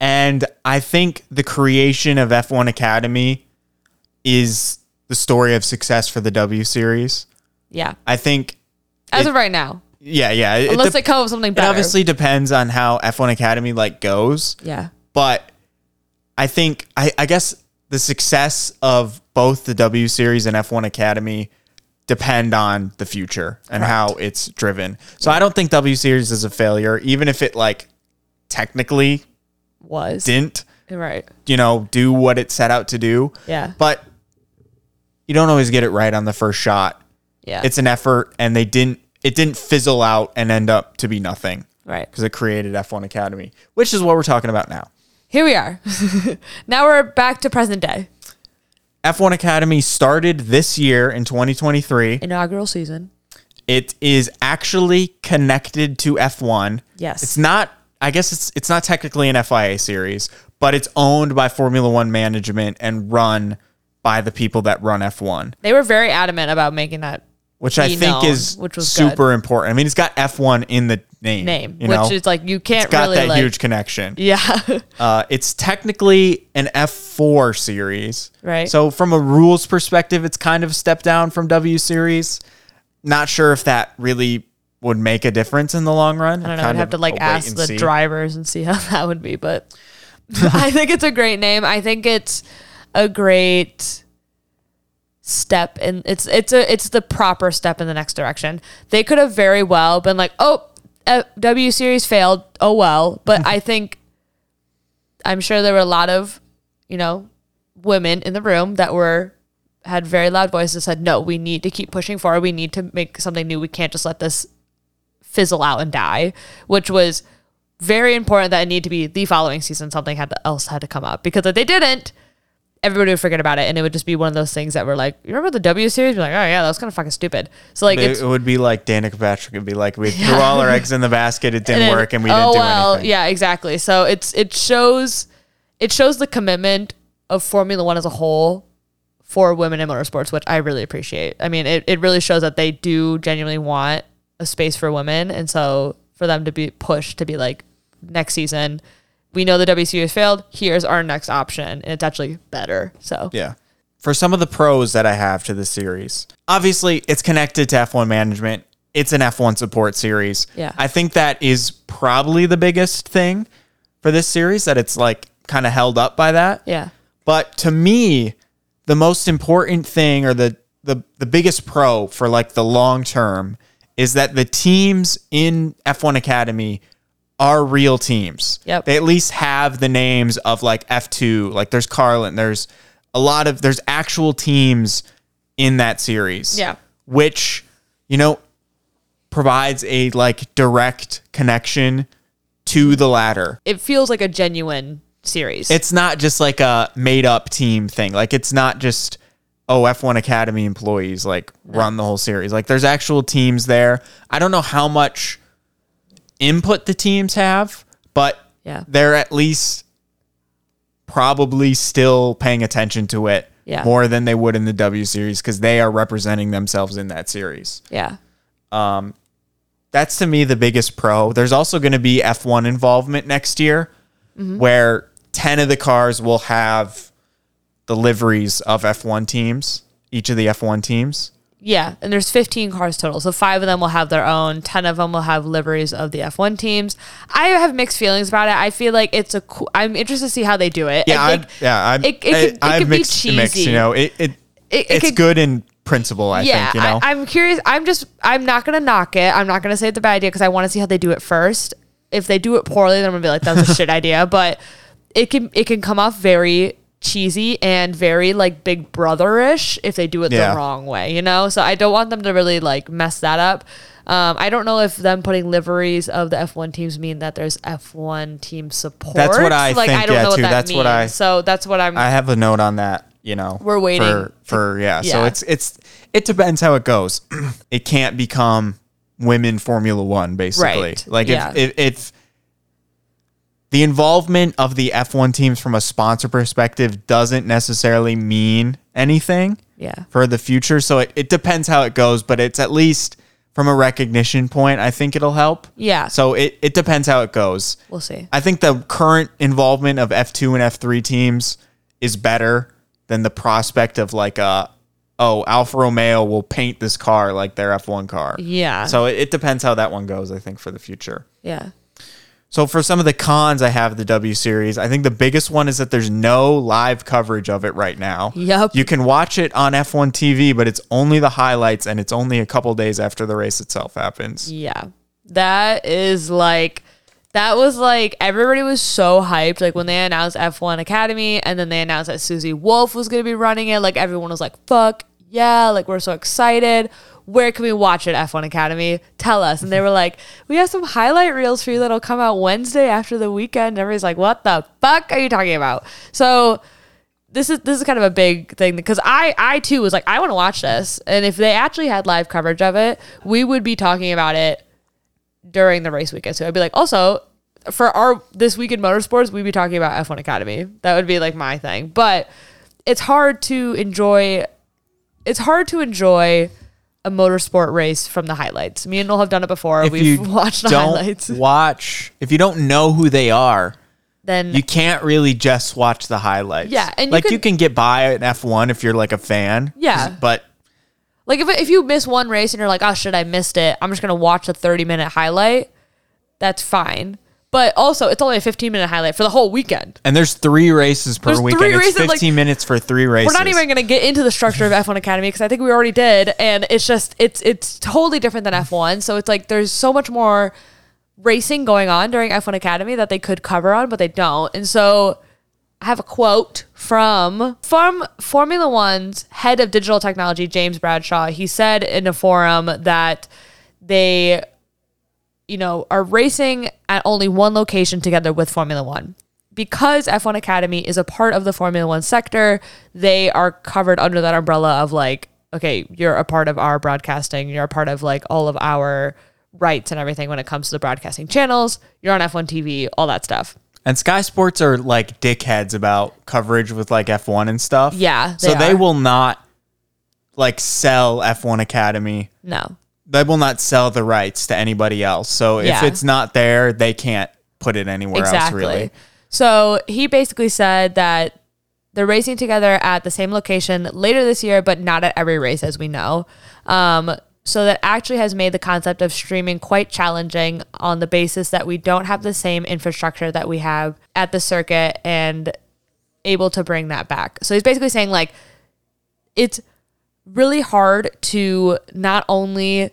S1: and I think the creation of F1 Academy is the story of success for the W series.
S2: Yeah,
S1: I think
S2: as
S1: It-
S2: of right now,
S1: yeah, yeah. It,
S2: unless
S1: dep-
S2: they come up with something better.
S1: it obviously depends on how F1 Academy like goes,
S2: yeah,
S1: but I think I, I guess the success of both the W series and F1 Academy depend on the future and how it's driven. So I don't think W Series is a failure, even if it like technically
S2: Was
S1: didn't,
S2: right.
S1: you know, do what it set out to do.
S2: Yeah.
S1: But you don't always get it right on the first shot.
S2: Yeah.
S1: It's an effort and they didn't it didn't fizzle out and end up to be nothing
S2: right.
S1: because it created F1 Academy, which is what we're talking about now.
S2: Here we are. [laughs] now we're back to present day.
S1: F1 Academy started this year in 2023.
S2: Inaugural season.
S1: It is actually connected to F1.
S2: Yes.
S1: It's not I guess it's it's not technically an FIA series, but it's owned by Formula 1 management and run by the people that run F1,
S2: They were very adamant about making that
S1: which I think
S2: known,
S1: is
S2: which was
S1: super important. I mean, it's got F1 in the name,
S2: name,
S1: you
S2: which
S1: know?
S2: is like you can't
S1: it's got
S2: really
S1: that
S2: like,
S1: huge connection. [laughs]
S2: Yeah.
S1: Uh, it's technically an F4 series.
S2: Right.
S1: So, from a rules perspective, it's kind of a step down from W series. Not sure if that really would make a difference in the long run.
S2: I don't know. I'd have to like ask the
S1: see.
S2: drivers and see how [laughs] that would be, but [laughs] I think it's a great name. I think it's a great step and it's it's a it's the proper step in the next direction. They could have very well been like, "Oh, W series failed. Oh well." But mm-hmm. I think I'm sure there were a lot of, you know, women in the room that were had very loud voices said, "No, we need to keep pushing forward. We need to make something new. We can't just let this fizzle out and die," which was very important that it needed to be the following season something had to, else had to come up because if they didn't, everybody would forget about it and it would just be one of those things that were like, you remember the W series? You're like, oh yeah, that was kind of fucking stupid. So like,
S1: It, it would be like Danica Patrick would be like, we threw all our eggs in the basket, it [laughs] didn't work, and we didn't do oh, anything.
S2: Yeah, exactly. So it's it shows it shows the commitment of Formula One as a whole for women in motorsports, which I really appreciate. I mean, it, it really shows that they do genuinely want a space for women. And so for them to be pushed to be like, next season, we know the WCU series failed. Here's our next option. And it's actually better. So
S1: Yeah. For some of the pros that I have to this series, obviously it's connected to F1 management. It's an F1 support series.
S2: Yeah.
S1: I think that is probably the biggest thing for this series that it's like kind of held up by that.
S2: yeah.
S1: But to me, the most important thing or the the the biggest pro for like the long term is that the teams in F1 Academy are real teams.
S2: Yep.
S1: They at least have the names of like F2, like there's Carlin, there's a lot of there's actual teams in that series.
S2: Yeah.
S1: Which, you know, provides a like direct connection to the ladder.
S2: It feels like a genuine series.
S1: It's not just like a made up team thing. Like it's not just oh F1 Academy employees like run the whole series. Like there's actual teams there. I don't know how much input the teams have, but
S2: Yeah.
S1: they're at least probably still paying attention to it
S2: Yeah.
S1: more than they would in the W series because they are representing themselves in that series.
S2: yeah.
S1: Um, that's to me the biggest pro. There's also going to be F1 involvement next year mm-hmm. where 10 of the cars will have the liveries of F1 teams, each of the F1 teams.
S2: Yeah, and there's 15 cars total. So five of them will have their own. 10 of them will have liveries of the F1 teams. I have mixed feelings about it. I feel like it's a cool. I'm interested to see how they do it.
S1: Yeah,
S2: I think
S1: yeah, I'm,
S2: it- it could- it could
S1: I've
S2: be
S1: mixed, mixed,
S2: cheesy.
S1: you know, it, it,
S2: It- it
S1: it's
S2: could-
S1: good in principle, I
S2: yeah,
S1: think, you know.
S2: I, I'm curious. I'm just. I'm not gonna knock it. I'm not gonna say it's a bad idea because I want to see how they do it first. If they do it poorly, then I'm gonna be like, "That was a shit [laughs] idea." But it can it can come off very cheesy and very like Big Brother-ish if they do it
S1: Yeah.
S2: the wrong way, you know. So I don't want them to really like mess that up. Um, I don't know if them putting liveries of the F1 teams mean that there's F1 team support.
S1: That's what I
S2: like.
S1: think,
S2: I don't
S1: yeah,
S2: know what
S1: too.
S2: that
S1: That's
S2: means.
S1: what I-
S2: so that's what I'm.
S1: I have a note on that. You know,
S2: We're waiting
S1: for, for yeah. So it's it's it depends how it goes. [clears throat] it can't become women Formula One basically.
S2: Right,
S1: Like
S2: yeah.
S1: if, if if the involvement of the F one teams from a sponsor perspective doesn't necessarily mean anything
S2: yeah.
S1: for the future. So it, it depends how it goes, but it's at least from a recognition point, I think it'll help.
S2: Yeah.
S1: So it, it depends how it goes.
S2: We'll see.
S1: I think the current involvement of F2 and F3 teams is better than the prospect of like a oh Alfa Romeo will paint this car like their F1 car.
S2: Yeah.
S1: So it, it depends how that one goes. I think for the future.
S2: Yeah.
S1: So for some of the cons I have of the W series, I think the biggest one is that there's no live coverage of it right now.
S2: Yup.
S1: You can watch it on F1 TV, but it's only the highlights and it's only a couple days after the race itself happens.
S2: Yeah. That is like that was like everybody was so hyped like when they announced F1 Academy and then they announced that Susie Wolff was going to be running it like everyone was like fuck yeah like we're so excited where can we watch it F1 Academy tell us and they were like we have some highlight reels for you that'll come out Wednesday after the weekend and everybody's like what the fuck are you talking about so this is this is kind of a big thing because I I too was like I want to watch this and if they actually had live coverage of it we would be talking about it during the race weekend. So I'd be like, also for our this week in motorsports, we'd be talking about F1 Academy. That would be like my thing. But it's hard to enjoy. It's hard to enjoy a motorsport race from the highlights. Me and Noel have done it before.
S1: If
S2: We've [laughs] watched the
S1: don't
S2: highlights.
S1: watch, if you don't know who they are,
S2: Then
S1: you can't really just watch the highlights.
S2: Yeah, and you
S1: like
S2: can-
S1: you can get by an F1 if you're like a fan.
S2: Yeah.
S1: but
S2: like if if you miss one race and you're like, oh shit, I missed it. I'm just gonna watch a 30 minute highlight. That's fine. But also, it's only a 15 minute highlight for the whole weekend.
S1: and there's three races per
S2: There's
S1: weekend.
S2: three
S1: it's
S2: races, like-
S1: 15 minutes for three races.
S2: We're not even going to get into the structure of F1 Academy because I think we already did, and it's just it's it's totally different than F1. So it's like there's so much more racing going on during F1 Academy that they could cover on, but they don't. And so I have a quote from from Formula One's head of digital technology, James Bradshaw. He said in a forum that they you know, are racing at only one location together with Formula One. Because F1 Academy is a part of the Formula One sector, they are covered under that umbrella of like, okay, you're a part of our broadcasting, you're a part of like all of our rights and everything when it comes to the broadcasting channels, you're on F1 TV, all that stuff.
S1: And Sky Sports are like dickheads about coverage with like F1 and stuff.
S2: Yeah,
S1: So
S2: they
S1: they will not like sell F1 Academy.
S2: No.
S1: They will not sell the rights to anybody else. So if
S2: Yeah.
S1: it's not there, they can't put it anywhere else really.
S2: So he basically said that they're racing together at the same location later this year, but not at every race, as we know. Um, so that actually has made the concept of streaming quite challenging on the basis that we don't have the same infrastructure that we have at the circuit and able to bring that back. So he's basically saying like it's really hard to not only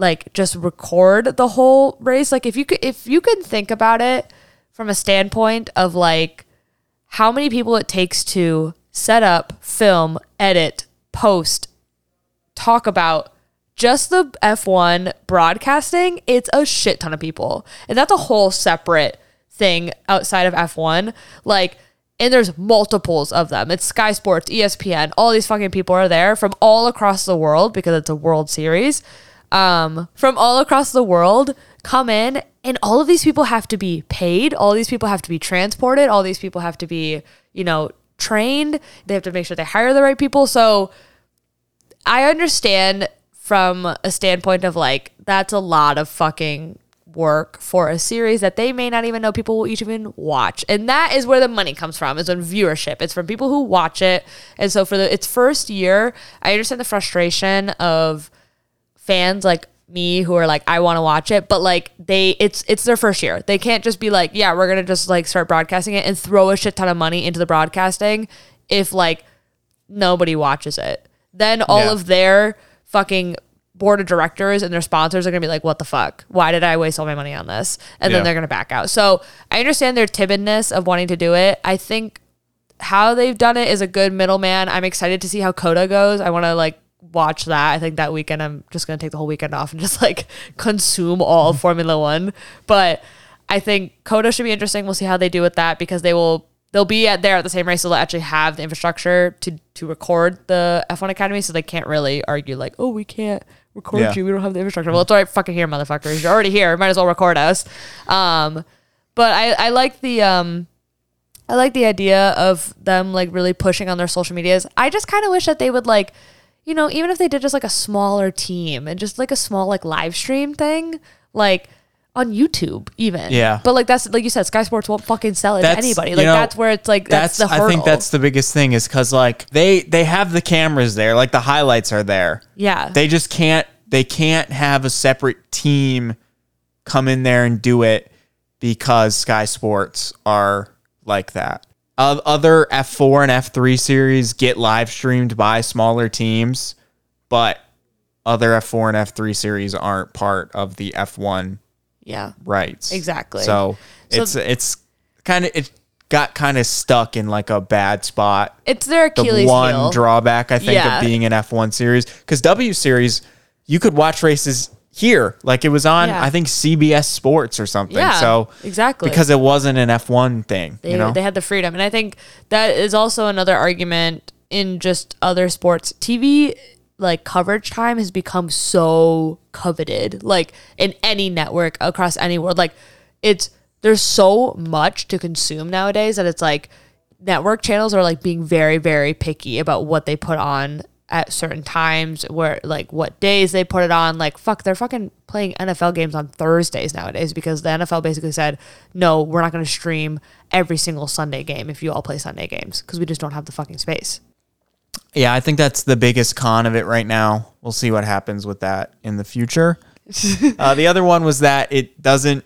S2: like just record the whole race like if you could if you can think about it from a standpoint of like how many people it takes to set up film edit post talk about just the F1 broadcasting it's a shit ton of people and that's a whole separate thing outside of F1 like and there's multiples of them. It's Sky Sports, ESPN, all these fucking people are there from all across the world because it's a World Series. Um, from all across the world come in, and all of these people have to be paid. All these people have to be transported. All these people have to be, you know, trained. They have to make sure they hire the right people. So I understand from a standpoint of like, that's a lot of fucking work for a series that they may not even know people will each even watch. And that is where the money comes from, is on viewership. It's from people who watch it. And so for the its first year, I understand the frustration of fans like me who are like I want to watch it but like they it's it's their first year. They can't just be like, yeah, we're going to just like start broadcasting it and throw a shit ton of money into the broadcasting if like nobody watches it. Then all
S1: Yeah.
S2: of their fucking board of directors and their sponsors are gonna be like, what the fuck? Why did I waste all my money on this? And
S1: Yeah.
S2: then they're gonna back out. So I understand their timidness of wanting to do it. I think how they've done it is a good middleman. I'm excited to see how COTA goes. I want to like watch that. I think that weekend I'm just gonna take the whole weekend off and just like consume all of [laughs] Formula One. But I think COTA should be interesting. We'll see how they do with that because they will they'll be at there at the same race. So they'll actually have the infrastructure to to record the F1 Academy, so they can't really argue like, oh, we can't record
S1: Yeah.
S2: you. We don't have the infrastructure. Well, it's already fucking here, motherfuckers. You're already here. Might as well record us. Um, but I I like the um. I like the idea of them like really pushing on their social medias. I just kind of wish that they would like, you know, even if they did just like a smaller team and just like a small like live stream thing, like on YouTube even.
S1: Yeah.
S2: But like that's like you said, Sky Sports won't fucking sell it
S1: That's-
S2: to anybody.
S1: you
S2: Like
S1: know,
S2: that's where it's like that's, the hurdle.
S1: I think that's the biggest thing is because like they they have the cameras there, like the highlights are there.
S2: yeah.
S1: They just can't they can't have a separate team come in there and do it because Sky Sports are like that. Other F4 and F3 series get live streamed by smaller teams, but other F4 and F3 series aren't part of the F1
S2: Yeah.
S1: rights.
S2: Exactly.
S1: So
S2: So-
S1: it's it's kind of it got kind of stuck in like a bad spot.
S2: It's their
S1: The
S2: Achilles
S1: one
S2: heel.
S1: drawback I think
S2: Yeah.
S1: of being an F1 series because W series you could watch races here like it was on
S2: Yeah.
S1: I think CBS Sports or something.
S2: Yeah,
S1: so
S2: exactly.
S1: because it wasn't an F1 thing.
S2: They,
S1: you know,
S2: they had the freedom. And I think that is also another argument in just other sports. TV like coverage time has become so coveted, like in any network across any world. Like it's there's so much to consume nowadays that it's like network channels are like being very, very picky about what they put on at certain times where like what days they put it on like fuck they're fucking playing NFL games on Thursdays nowadays because the NFL basically said no we're not going to stream every single Sunday game if you all play Sunday games because we just don't have the fucking space.
S1: yeah, I think that's the biggest con of it right now. We'll see what happens with that in the future. [laughs] uh, the other one was that it doesn't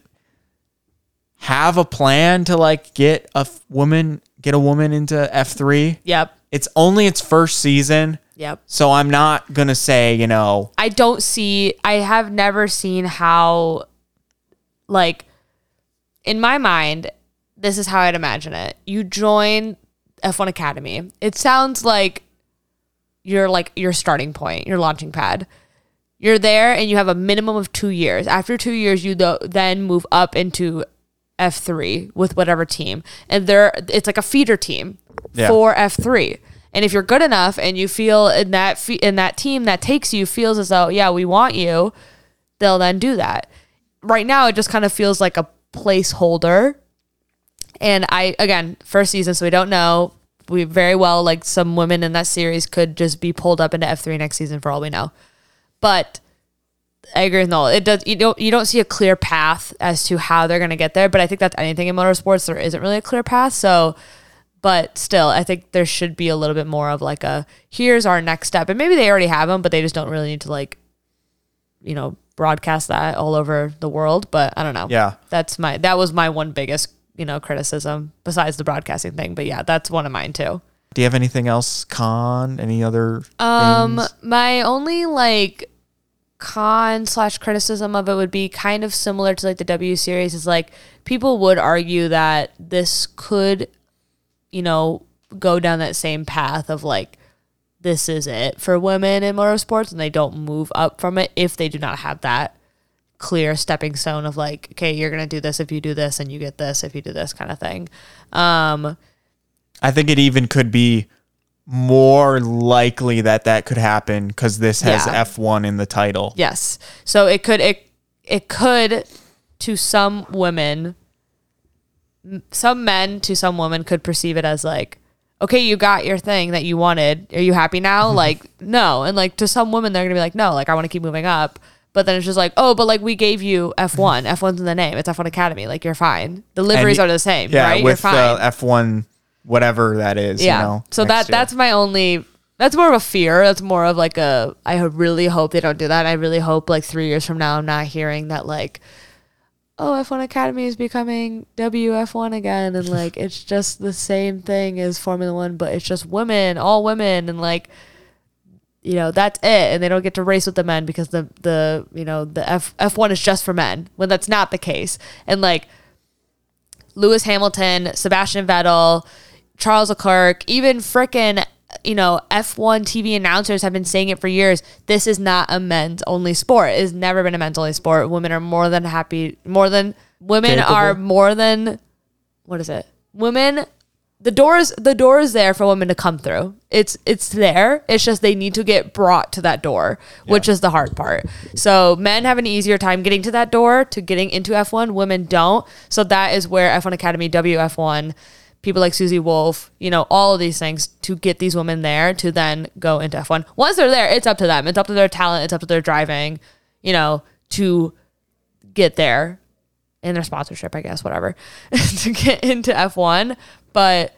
S1: have a plan to like get a f- woman get a woman into F3.
S2: Yep.
S1: It's only its first season,
S2: Yep.
S1: so I'm not going to say, you know,
S2: I don't see I have never seen how like in my mind this is how I'd imagine it. You join F1 Academy. It sounds like you're like your starting point, your launching pad. You're there and you have a minimum of 2 years. After 2 years you then move up into F3 with whatever team. And there it's like a feeder team
S1: Yeah.
S2: for F3. And if you're good enough and you feel in that in that team that takes you feels as though, yeah, we want you, they'll then do that. Right now it just kind of feels like a placeholder. And I again, first season so we don't know. We very well like some women in that series could just be pulled up into F3 next season for all we know. But I agree with Noel. It does you don't you don't see a clear path as to how they're gonna get there. But I think that's anything in motorsports. There isn't really a clear path. So but still, I think there should be a little bit more of like a here's our next step. And maybe they already have them, but they just don't really need to like, you know, broadcast that all over the world. But I don't know.
S1: Yeah.
S2: That's my that was my one biggest, you know, criticism besides the broadcasting thing. But yeah, that's one of mine too.
S1: do you have anything else con? Any other
S2: Um,
S1: things?
S2: my only like con slash criticism of it would be kind of similar to like the W series is like people would argue that this could, you know, go down that same path of like this is it for women in motorsports and they don't move up from it if they do not have that clear stepping stone of like okay you're gonna do this if you do this and you get this if you do this kind of thing um
S1: I think it even could be more likely that that could happen because this has
S2: Yeah.
S1: F1 in the title.
S2: Yes. So it could it it could to some women some men to some women could perceive it as like okay, you got your thing that you wanted. Are you happy now? [laughs] like no. And like to some women they're going to be like no, like I want to keep moving up. But then it's just like, oh, but like we gave you F1. [laughs] F1's in the name. It's F1 Academy. Like you're fine. The liveries
S1: y-
S2: are the same,
S1: Yeah,
S2: right?
S1: with
S2: you're fine.
S1: uh, F1, whatever that is.
S2: yeah.
S1: You know,
S2: so that
S1: year.
S2: that's my only that's more of a fear. That's more of like a I really hope they don't do that. I really hope like 3 years from now I'm not hearing that like oh F1 Academy is becoming WF1 again and [laughs] like it's just the same thing as Formula 1 but it's just women, all women and like you know that's it and they don't get to race with the men because the the you know the F F1 is just for men when that's not the case. And like Lewis Hamilton, Sebastian Vettel, Charles Leclerc, even frickin' you know F1 TV announcers have been saying it for years. This is not a men's only sport. It has never been a men's only sport. Women are more than happy, more than women
S1: Capable.
S2: are more than what is it? Women the doors the door is there for women to come through. It's it's there. It's just they need to get brought to that door, which is the hard part. So men have an easier time getting to that door to getting into F1. Women don't. So that is where F1 Academy, WF1, people like Susie Wolff, you know, all of these things to get these women there to then go into F1. Once they're there, it's up to them. It's up to their talent. It's up to their driving, you know, to get there in their sponsorship, I guess, whatever, [laughs] to get into F1. But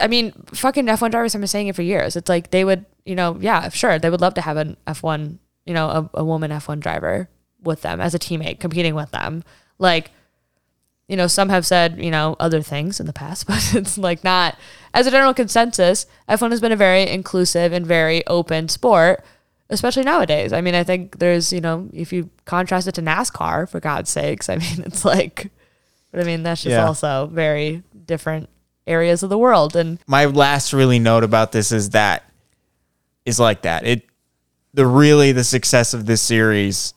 S2: I mean, fucking F1 drivers have been saying it for years. It's like they would, you know, yeah, sure, they would love to have an F1, you know, a, a woman F1 driver with them as a teammate, competing with them. Like, you know, some have said, you know, other things in the past, [laughs] but it's like not as a general consensus, F1 has been a very inclusive and very open sport, especially nowadays. I mean, I think there's, you know, if you contrast it to NASCAR, for God's sakes, I mean, [laughs] it's like, but I mean, that's just
S1: Yeah.
S2: also very different areas of the world. And
S1: my last really note about this is that is like that. It the really the success of this series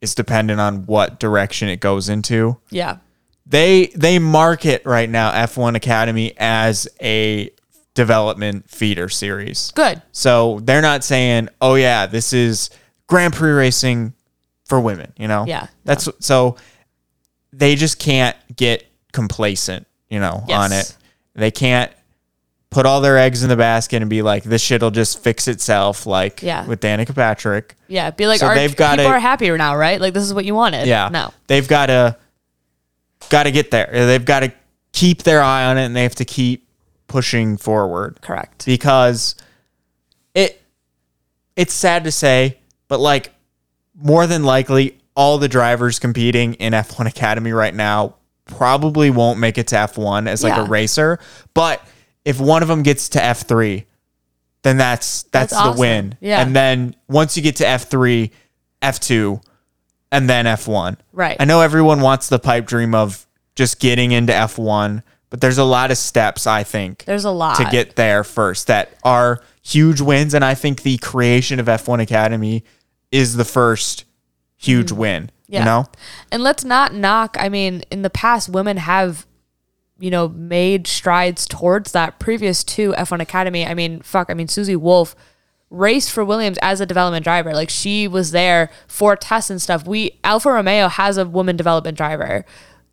S1: is dependent on what direction it goes into.
S2: yeah,
S1: They they market right now F1 Academy as a development feeder series.
S2: good.
S1: So they're not saying, "Oh yeah, this is Grand Prix racing for women," you know?
S2: Yeah,
S1: That's so they just can't get complacent, you know,
S2: Yes.
S1: on it. They can't put all their eggs in the basket and be like, "This shit'll just fix itself," like
S2: Yeah.
S1: with Danica Patrick.
S2: Yeah, be like,
S1: So
S2: our,
S1: they've gotta-
S2: people are happier now, right? Like this is what you wanted.
S1: Yeah.
S2: No.
S1: They've got to got to get there. Uh, they've got to keep their eye on it and they have to keep pushing forward.
S2: Correct.
S1: because it it's sad to say, but like more than likely all the drivers competing in F1 Academy right now probably won't make it to F1 as like
S2: Yeah.
S1: a racer, but if one of them gets to F3, then that's that's,
S2: That's
S1: the
S2: awesome.
S1: win.
S2: Yeah.
S1: And then once you get to F3, F2, and then F1.
S2: Right.
S1: I know everyone wants the pipe dream of just getting into F1, but there's a lot of steps I think
S2: There's a lot
S1: to get there first that are huge wins. And I think the creation of F1 Academy is the first huge win.
S2: Mm. Yeah.
S1: You know?
S2: And let's not knock. I mean, in the past, women have, you know, made strides towards that. Previous to F1 Academy, I mean, fuck. I mean, Susie Wolff raced for Williams as a development driver. Like she was there for tests and stuff. We Alfa Romeo has a woman development driver,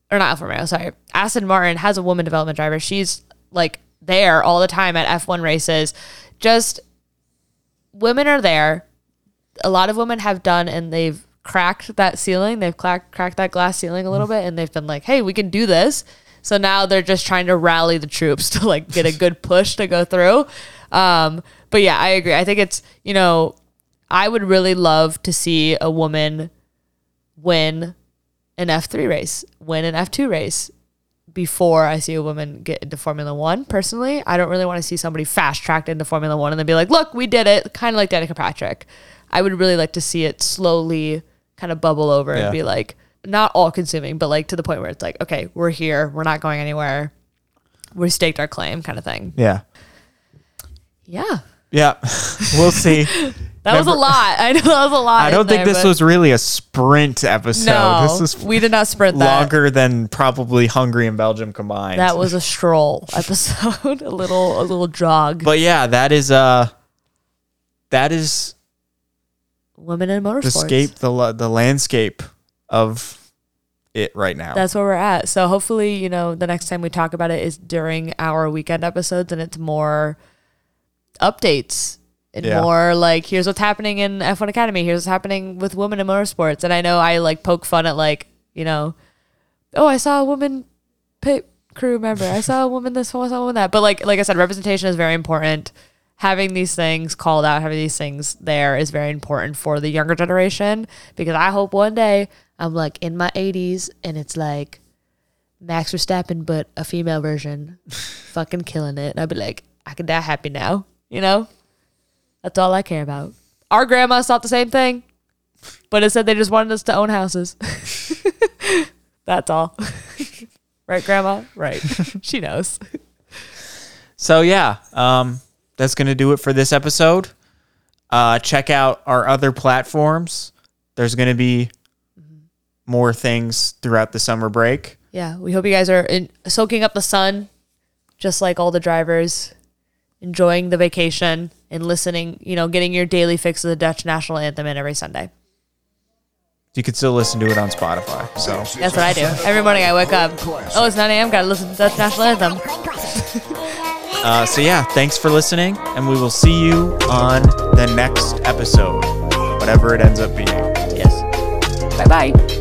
S2: or not Alfa Romeo. Sorry, Aston Martin has a woman development driver. She's like there all the time at F1 races. Just women are there a lot of women have done and they've cracked that ceiling they've cracked cracked that glass ceiling a little mm. bit and they've been like hey we can do this so now they're just trying to rally the troops [laughs] to like get a good push to go through um but yeah i agree i think it's you know i would really love to see a woman win an f3 race win an f2 race before I see a woman get into Formula One. Personally, I don't really want to see somebody fast tracked into Formula One and then be like, "Look, we did it," kind of like Danica Patrick. I would really like to see it slowly kind of bubble over
S1: Yeah.
S2: and be like, not all consuming, but like to the point where it's like, okay, we're here, we're not going anywhere, we staked our claim, kind of thing.
S1: Yeah.
S2: Yeah,
S1: Yeah. [laughs] we'll see. [laughs]
S2: that was a lot. I know that was a lot.
S1: I don't think
S2: there,
S1: this was really a sprint episode.
S2: No,
S1: this is
S2: we did not sprint that.
S1: longer than probably Hungary and Belgium combined.
S2: That was a stroll [laughs] episode, a little a little jog.
S1: but yeah, that is uh that is
S2: Women in motorsports.
S1: the scape the the landscape of it right now.
S2: That's where we're at. So hopefully, you know, the next time we talk about it is during our weekend episodes and it's more updates and
S1: Yeah.
S2: more like here's what's happening in F1 Academy, here's what's happening with women in motorsports. And I know I like poke fun at like, you know, oh, I saw a woman pit crew member. I saw a woman this, I saw a woman that. But like like I said, representation is very important. Having these things called out, having these things there is very important for the younger generation because I hope one day I'm like in my 80s and it's like Max Verstappen, but a female version, [laughs] fucking killing it. And I'd be like, I can die happy now, you know? That's all I care about. Our grandmas thought the same thing, but it said they just wanted us to own houses. [laughs] That's all. [laughs] right, grandma? Right. [laughs] she knows.
S1: So yeah, um, that's gonna do it for this episode. Uh, check out our other platforms. There's gonna be more things throughout the summer break.
S2: Yeah, we hope you guys are in, soaking up the sun, just like all the drivers, enjoying the vacation and listening. You know, getting your daily fix of the Dutch national anthem in every Sunday.
S1: You can still listen to it on Spotify. So
S2: That's what I do every morning. I wake up. Oh, it's 9 a.m. Gotta listen to the Dutch national anthem. [laughs]
S1: uh, so yeah, thanks for listening, and we will see you on the next episode, whatever it ends up being.
S2: Yes. Bye bye.